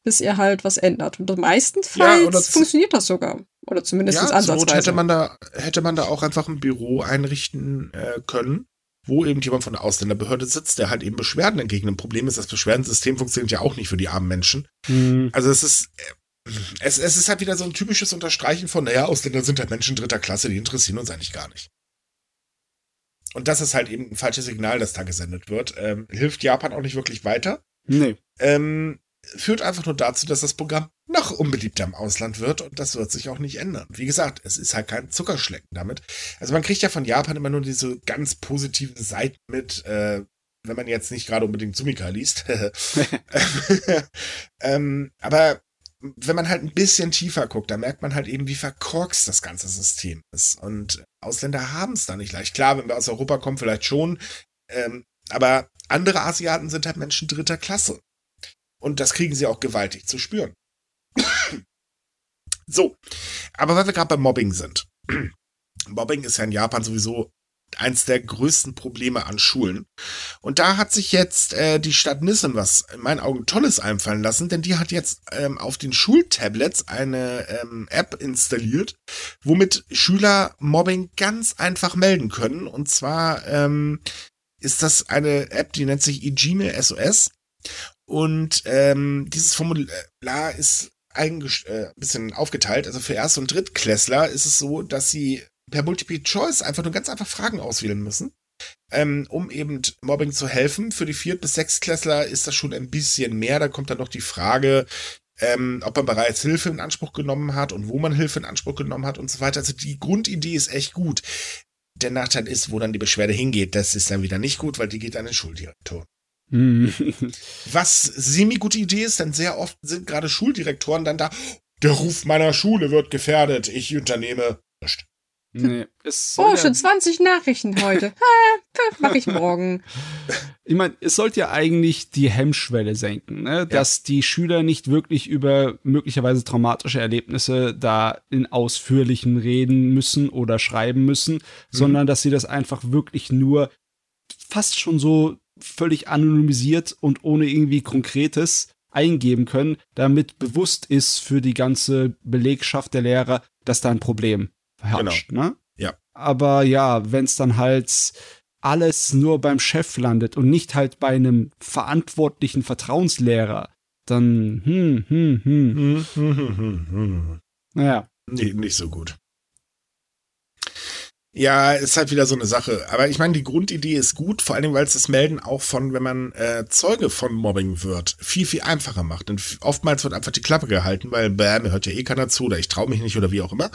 bis ihr halt was ändert. Und meistenfalls Ja, funktioniert das sogar. Oder zumindest ja, zur ansatzweise. Not hätte man da, hätte man da auch einfach ein Büro einrichten äh, können, wo eben jemand von der Ausländerbehörde sitzt, der halt eben Beschwerden entgegnet. Problem ist, das Beschwerdensystem funktioniert ja auch nicht für die armen Menschen. Hm. Also es ist, äh, es, es ist halt wieder so ein typisches Unterstreichen von, naja, Ausländer sind halt Menschen dritter Klasse, die interessieren uns eigentlich gar nicht. Und das ist halt eben ein falsches Signal, das da gesendet wird. Ähm, hilft Japan auch nicht wirklich weiter. Nee. Ähm, führt einfach nur dazu, dass das Programm noch unbeliebter im Ausland wird und das wird sich auch nicht ändern. Wie gesagt, es ist halt kein Zuckerschlecken damit. Also man kriegt ja von Japan immer nur diese ganz positiven Seiten mit, äh, wenn man jetzt nicht gerade unbedingt Sumika liest. ähm, aber wenn man halt ein bisschen tiefer guckt, dann merkt man halt eben, wie verkorkst das ganze System ist. Und Ausländer haben es da nicht leicht. Klar, wenn wir aus Europa kommen, vielleicht schon. Ähm, aber andere Asiaten sind halt Menschen dritter Klasse. Und das kriegen sie auch gewaltig zu spüren. so, aber weil wir gerade beim Mobbing sind. Mobbing ist ja in Japan sowieso eins der größten Probleme an Schulen. Und da hat sich jetzt äh, die Stadt Nissen was in meinen Augen Tolles einfallen lassen, denn die hat jetzt ähm, auf den Schultablets eine ähm, App installiert, womit Schüler Mobbing ganz einfach melden können. Und zwar ähm, ist das eine App, die nennt sich Igime SOS. Und ähm, dieses Formular ist äh, ein bisschen aufgeteilt. Also für Erst- und Drittklässler ist es so, dass sie per Multiple Choice einfach nur ganz einfach Fragen auswählen müssen, ähm, um eben Mobbing zu helfen. Für die Viert- bis Sechstklässler ist das schon ein bisschen mehr. Da kommt dann noch die Frage, ähm, ob man bereits Hilfe in Anspruch genommen hat und wo man Hilfe in Anspruch genommen hat und so weiter. Also die Grundidee ist echt gut. Der Nachteil ist, wo dann die Beschwerde hingeht. Das ist dann wieder nicht gut, weil die geht an den Schuldirektor. Hm. Was semi-gute Idee ist, denn sehr oft sind gerade Schuldirektoren dann da, der Ruf meiner Schule wird gefährdet, ich unternehme nichts. Nee. Es soll Oh, ja- schon 20 Nachrichten heute. Ha, mach ich morgen. Ich meine, es sollte ja eigentlich die Hemmschwelle senken, ne? dass die Schüler nicht wirklich über möglicherweise traumatische Erlebnisse da in ausführlichen reden müssen oder schreiben müssen, sondern dass sie das einfach wirklich nur fast schon so völlig anonymisiert und ohne irgendwie Konkretes eingeben können, damit bewusst ist für die ganze Belegschaft der Lehrer, dass da ein Problem herrscht. Ne? Ja. Aber ja, wenn es dann halt alles nur beim Chef landet und nicht halt bei einem verantwortlichen Vertrauenslehrer, dann, hm, hm, hm, Hm, hm, hm, hm, hm. naja. Nee, nicht so gut. Ja, ist halt wieder so eine Sache. Aber ich meine, die Grundidee ist gut, vor allem, weil es das Melden auch von, wenn man äh, Zeuge von Mobbing wird, viel, viel einfacher macht. Denn oftmals wird einfach die Klappe gehalten, weil, bäh, mir hört ja eh keiner zu oder ich traue mich nicht oder wie auch immer.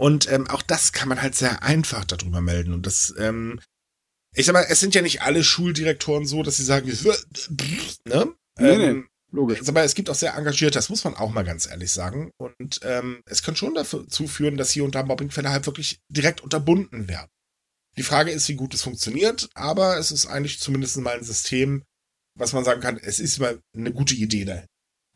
Und ähm, auch das kann man halt sehr einfach darüber melden. Und das, ähm, ich sag mal, es sind ja nicht alle Schuldirektoren so, dass sie sagen, ne? Nee, ähm, nee. Logisch. aber es gibt auch sehr engagiert, das muss man auch mal ganz ehrlich sagen. Und ähm, es kann schon dazu führen, dass hier und da Mobbingfälle halt wirklich direkt unterbunden werden. Die Frage ist, wie gut es funktioniert, aber es ist eigentlich zumindest mal ein System, was man sagen kann, es ist mal eine gute Idee dahin.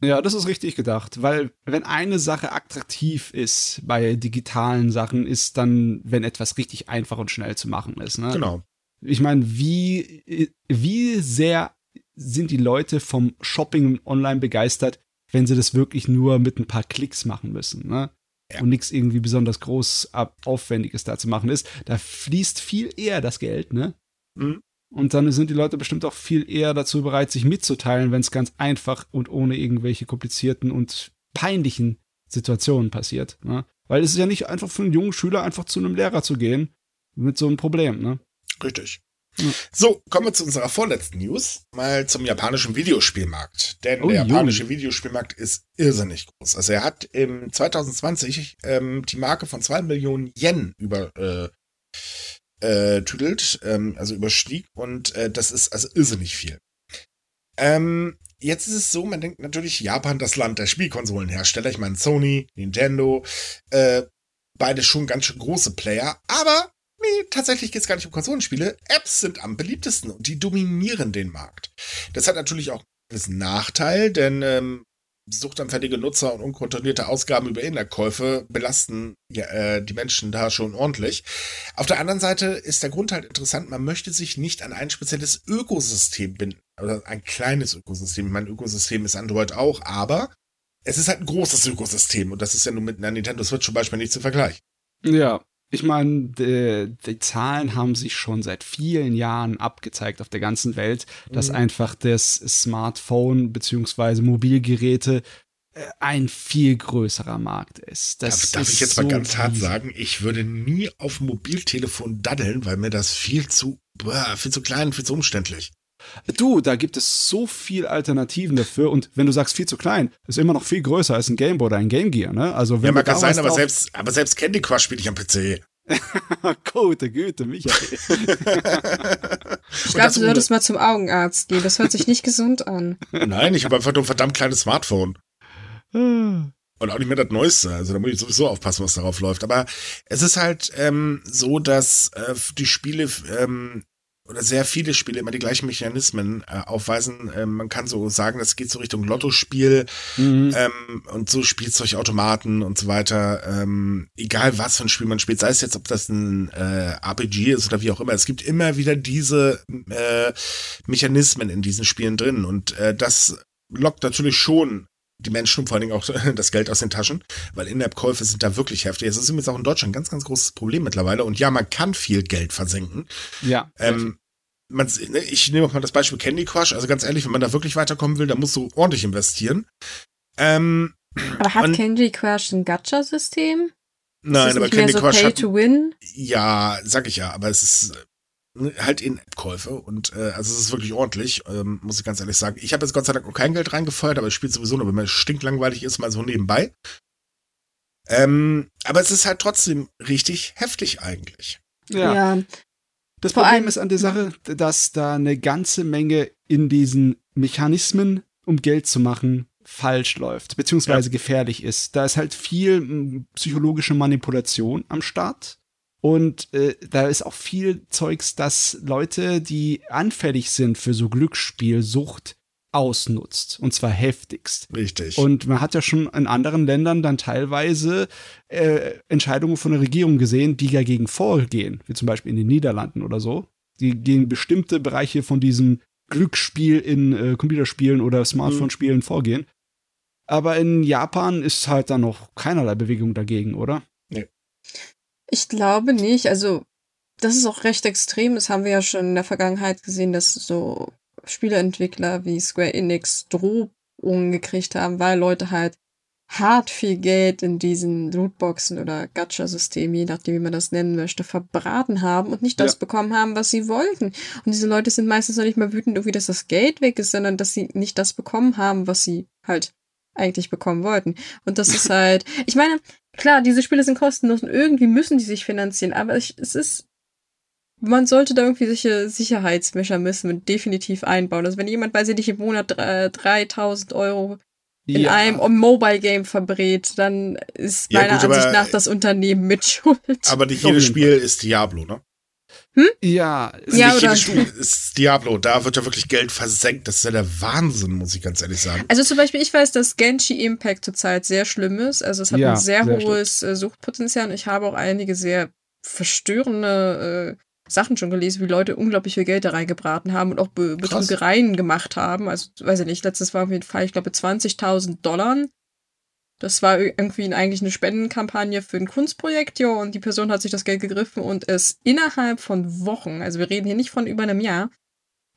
Ja, das ist richtig gedacht, weil wenn eine Sache attraktiv ist bei digitalen Sachen, ist dann, wenn etwas richtig einfach und schnell zu machen ist. Ne? Genau. Ich meine, wie, wie sehr sind die Leute vom Shopping online begeistert, wenn sie das wirklich nur mit ein paar Klicks machen müssen, ne? Ja. Und nichts irgendwie besonders groß aufwendiges da zu machen ist. Da fließt viel eher das Geld, ne? Mhm. Und dann sind die Leute bestimmt auch viel eher dazu bereit, sich mitzuteilen, wenn es ganz einfach und ohne irgendwelche komplizierten und peinlichen Situationen passiert. Ne? Weil es ist ja nicht einfach für einen jungen Schüler einfach zu einem Lehrer zu gehen mit so einem Problem. Ne? Richtig. Ja. So, kommen wir zu unserer vorletzten News, mal zum japanischen Videospielmarkt. Denn Oh, der japanische Videospielmarkt ist irrsinnig groß. Also er hat im 2020 ähm, die Marke von 2 Millionen Yen über äh, äh, tüdelt, ähm, also überstieg und äh, das ist also irrsinnig viel. Ähm, jetzt ist es so, man denkt natürlich Japan das Land der Spielkonsolenhersteller. Ich meine Sony, Nintendo, äh, beide schon ganz schön große Player, aber nee, tatsächlich geht es gar nicht um Konsolenspiele. Apps sind am beliebtesten und die dominieren den Markt. Das hat natürlich auch einen Nachteil, denn ähm, suchtanfällige Nutzer und unkontrollierte Ausgaben über Inhaltkäufe belasten ja, äh, die Menschen da schon ordentlich. Auf der anderen Seite ist der Grund halt interessant, man möchte sich nicht an ein spezielles Ökosystem binden. Oder ein kleines Ökosystem. Mein Ökosystem ist Android auch, aber es ist halt ein großes Ökosystem und das ist ja nun mit einer Nintendo Switch zum Beispiel nicht zu vergleichen. Ja, ich meine, die, die Zahlen haben sich schon seit vielen Jahren abgezeigt auf der ganzen Welt, dass Mhm. einfach das Smartphone beziehungsweise Mobilgeräte äh, ein viel größerer Markt ist. Das darf darf ist ich jetzt so mal ganz hart sagen, ich würde nie auf Mobiltelefon daddeln, weil mir das viel zu, boah, viel zu klein, viel zu umständlich. Du, da gibt es so viel Alternativen dafür und wenn du sagst viel zu klein, ist immer noch viel größer als ein Gameboy oder ein Game Gear, ne? Also wenn Ja, da das sein, aber selbst, aber selbst Candy Crush spiele ich am PC. Gute Güte, Michael. Ich glaube, du solltest mal zum Augenarzt gehen. Das hört sich nicht gesund an. Nein, ich habe einfach nur ein verdammt kleines Smartphone. Ah. Und auch nicht mehr das Neueste. Also da muss ich sowieso aufpassen, was darauf läuft. Aber es ist halt ähm, so, dass äh, die Spiele ähm, oder sehr viele Spiele immer die gleichen Mechanismen äh, aufweisen. Ähm, man kann so sagen, das geht so Richtung Lottospiel Mhm. ähm, und so Spielzeugautomaten und so weiter. Ähm, egal was für ein Spiel man spielt, sei es jetzt, ob das ein äh, RPG ist oder wie auch immer. Es gibt immer wieder diese äh, Mechanismen in diesen Spielen drin und äh, das lockt natürlich schon die Menschen und vor allen Dingen auch das Geld aus den Taschen, weil In-App-Käufe sind da wirklich heftig. Es ist übrigens auch in Deutschland ein ganz, ganz großes Problem mittlerweile. Und ja, man kann viel Geld versenken. Ja. Ähm, man, ne, ich nehme auch mal das Beispiel Candy Crush. Also ganz ehrlich, wenn man da wirklich weiterkommen will, dann musst du ordentlich investieren. Ähm, Aber hat Und- Candy Crush ein Gacha-System? nein, ist aber nicht mehr Candy so Crush Pay hat, to Win? ja, sag ich ja, aber es ist äh, halt In-App-Käufe und äh, also es ist wirklich ordentlich, ähm, muss ich ganz ehrlich sagen. Ich habe jetzt Gott sei Dank noch kein Geld reingefeuert, aber ich spiele sowieso nur, wenn mir stinklangweilig ist, mal so nebenbei. Ähm, aber es ist halt trotzdem richtig heftig eigentlich. ja. Das Vor Problem ist an der Sache, dass da eine ganze Menge in diesen Mechanismen, um Geld zu machen, falsch läuft, beziehungsweise gefährlich ist. Da ist halt viel psychologische Manipulation am Start. Und äh, da ist auch viel Zeugs, das Leute, die anfällig sind für so Glücksspielsucht, ausnutzt. Und zwar heftigst. Richtig. Und man hat ja schon in anderen Ländern dann teilweise äh, Entscheidungen von der Regierung gesehen, die dagegen vorgehen, wie zum Beispiel in den Niederlanden oder so, die gegen bestimmte Bereiche von diesem Glücksspiel in äh, Computerspielen oder Smartphone-Spielen vorgehen. Aber in Japan ist halt dann noch keinerlei Bewegung dagegen, oder? Ich glaube nicht. Also, das ist auch recht extrem. Das haben wir ja schon in der Vergangenheit gesehen, dass so Spieleentwickler wie Square Enix Drohungen gekriegt haben, weil Leute halt hart viel Geld in diesen Lootboxen oder Gacha-Systemen, je nachdem, wie man das nennen möchte, verbraten haben und nicht das Ja. bekommen haben, was sie wollten. Und diese Leute sind meistens noch nicht mal wütend, irgendwie, dass das Geld weg ist, sondern dass sie nicht das bekommen haben, was sie halt eigentlich bekommen wollten. Und das ist halt, ich meine, klar, diese Spiele sind kostenlos und irgendwie müssen die sich finanzieren, aber ich, es ist, man sollte da irgendwie solche Sicherheitsmechanismen definitiv einbauen. Also wenn jemand, weiß ich nicht, im Monat drei- 3000 Euro in Ja. einem Mobile-Game verbrät, dann ist Ja, meiner gut, aber- Ansicht nach das Unternehmen mit Schuld. Aber nicht jedes Spiel ist Diablo, ne? Ja, es- Ja, nicht oder- ist Diablo. Da wird ja wirklich Geld versenkt. Das ist ja der Wahnsinn, muss ich ganz ehrlich sagen. Also zum Beispiel, ich weiß, dass Genshi Impact zurzeit sehr schlimm ist. Also es hat Ja, ein sehr, sehr hohes äh, Suchtpotenzial und ich habe auch einige sehr verstörende äh, Sachen schon gelesen, wie Leute unglaublich viel Geld da reingebraten haben und auch Be Krass. Betrügereien gemacht haben. Also, weiß ich nicht, letztes war auf jeden Fall, ich glaube, 20.000 Dollar. Das war irgendwie eigentlich eine Spendenkampagne für ein Kunstprojekt, ja, und die Person hat sich das Geld gegriffen und es innerhalb von Wochen, also wir reden hier nicht von über einem Jahr,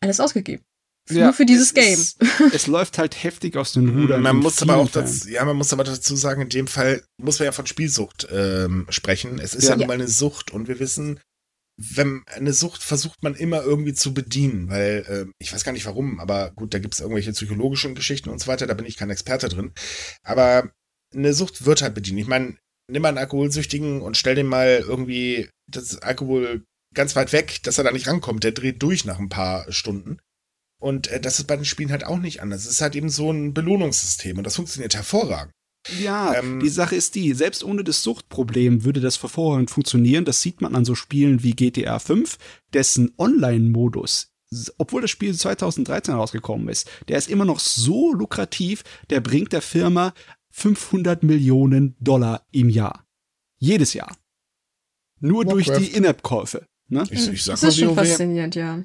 alles ausgegeben. Ja, Nur für dieses es Game. ist- es läuft halt heftig aus den Rudern. Man muss aber auch dazu, ja, man muss aber dazu sagen, in dem Fall muss man ja von Spielsucht ähm, sprechen. Es ist ja, Ja. nun mal eine Sucht und wir wissen, wenn eine Sucht versucht man immer irgendwie zu bedienen, weil äh, ich weiß gar nicht warum, aber gut, da gibt es irgendwelche psychologischen Geschichten und so weiter, da bin ich kein Experte drin. Aber eine Sucht wird halt bedient. Ich meine, nimm mal einen Alkoholsüchtigen und stell dem mal irgendwie das Alkohol ganz weit weg, dass er da nicht rankommt. Der dreht durch nach ein paar Stunden. Und äh, das ist bei den Spielen halt auch nicht anders. Es ist halt eben so ein Belohnungssystem und das funktioniert hervorragend. Ja, Ähm, die Sache ist die, selbst ohne das Suchtproblem würde das hervorragend funktionieren. Das sieht man an so Spielen wie GTA 5, dessen Online-Modus, obwohl das Spiel 2013 rausgekommen ist, der ist immer noch so lukrativ, der bringt der Firma 500 Millionen Dollar im Jahr. Jedes Jahr. Nur durch Warcraft. die In-App-Käufe. Ne? Ich, ich das ist schon WoW, faszinierend, ja.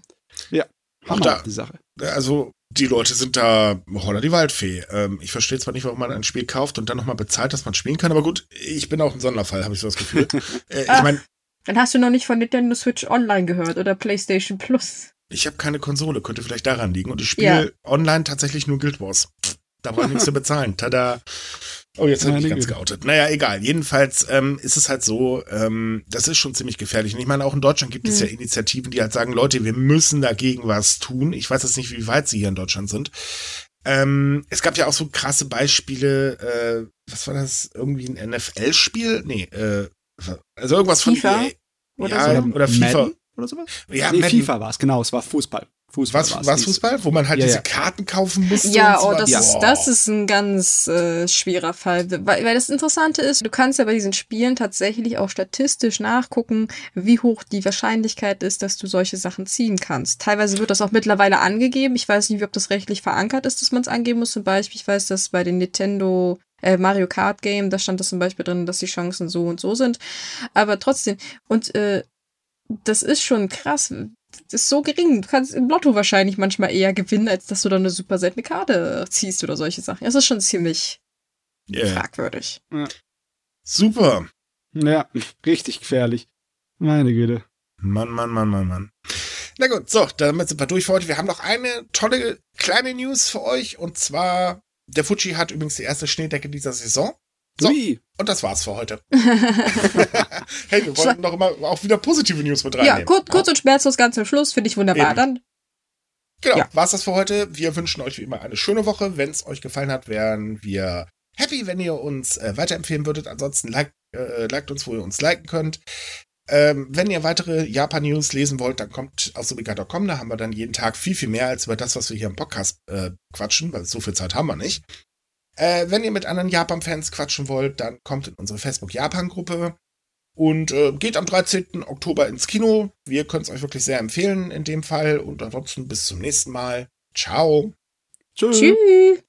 Hammer, da- die Sache. also die Leute sind da holla die Waldfee. Ähm, ich verstehe zwar nicht, warum man ein Spiel kauft und dann nochmal bezahlt, dass man spielen kann, aber gut, ich bin auch ein Sonderfall, habe ich so das Gefühl. äh, ich Ah. meine, Dann hast du noch nicht von Nintendo Switch Online gehört oder PlayStation Plus. ich habe keine Konsole, könnte vielleicht daran liegen und ich spiele Ja. online tatsächlich nur Guild Wars. Da war nichts zu bezahlen. Tada. Oh, jetzt habe ich ganz geoutet. Naja, egal. Jedenfalls ähm, ist es halt so, ähm, das ist schon ziemlich gefährlich. Und ich meine, auch in Deutschland gibt es Hm. ja Initiativen, die halt sagen, Leute, wir müssen dagegen was tun. Ich weiß jetzt nicht, wie weit sie hier in Deutschland sind. Ähm, es gab ja auch so krasse Beispiele, äh, was war das? Irgendwie ein NFL-Spiel? Nee, äh, also irgendwas von FIFA? EA. Oder ja, so? oder FIFA. Madden Oder sowas? Ja, nee, Madden. FIFA war es, genau, es war Fußball. Fußball Was, was Fußball? Wo man halt Ja, diese ja. Karten kaufen musste? Ja, und so oh, das, ist, Boah. das ist ein ganz äh, schwerer Fall. Weil, weil das Interessante ist, du kannst ja bei diesen Spielen tatsächlich auch statistisch nachgucken, wie hoch die Wahrscheinlichkeit ist, dass du solche Sachen ziehen kannst. Teilweise wird das auch mittlerweile angegeben. Ich weiß nicht, ob das rechtlich verankert ist, dass man es angeben muss. Zum Beispiel, ich weiß, dass bei den Nintendo äh, Mario Kart Game, da stand das zum Beispiel drin, dass die Chancen so und so sind. Aber trotzdem, und äh, das ist schon krass. Ist so gering. Du kannst im Lotto wahrscheinlich manchmal eher gewinnen, als dass du dann eine super seltene Karte ziehst oder solche Sachen. Das ist schon ziemlich Yeah. fragwürdig. Super. Ja, richtig gefährlich. Meine Güte. Mann, Mann, Mann, Mann, Mann. Na gut, so, damit sind wir durch für heute. Wir haben noch eine tolle kleine News für euch und zwar der Fuji hat übrigens die erste Schneedecke dieser Saison. So. Ui. Und das war's für heute. hey, wir wollten doch immer auch wieder positive News mit ja, reinnehmen. kurz, kurz und schmerzlos ganz zum Schluss. Finde ich wunderbar. Eben. Dann Genau, Ja. war's das für heute. Wir wünschen euch wie immer eine schöne Woche. Wenn es euch gefallen hat, wären wir happy, wenn ihr uns äh, weiterempfehlen würdet. Ansonsten liked, äh, liked uns, wo ihr uns liken könnt. Ähm, wenn ihr weitere Japan-News lesen wollt, dann kommt auf subika.com. Da haben wir dann jeden Tag viel, viel mehr als über das, was wir hier im Podcast äh, quatschen, weil so viel Zeit haben wir nicht. Äh, wenn ihr mit anderen Japan-Fans quatschen wollt, dann kommt in unsere Facebook-Japan-Gruppe und äh, geht am 13. Oktober ins Kino. Wir können es euch wirklich sehr empfehlen in dem Fall. Und ansonsten bis zum nächsten Mal. Ciao. Tschüss. tschüss.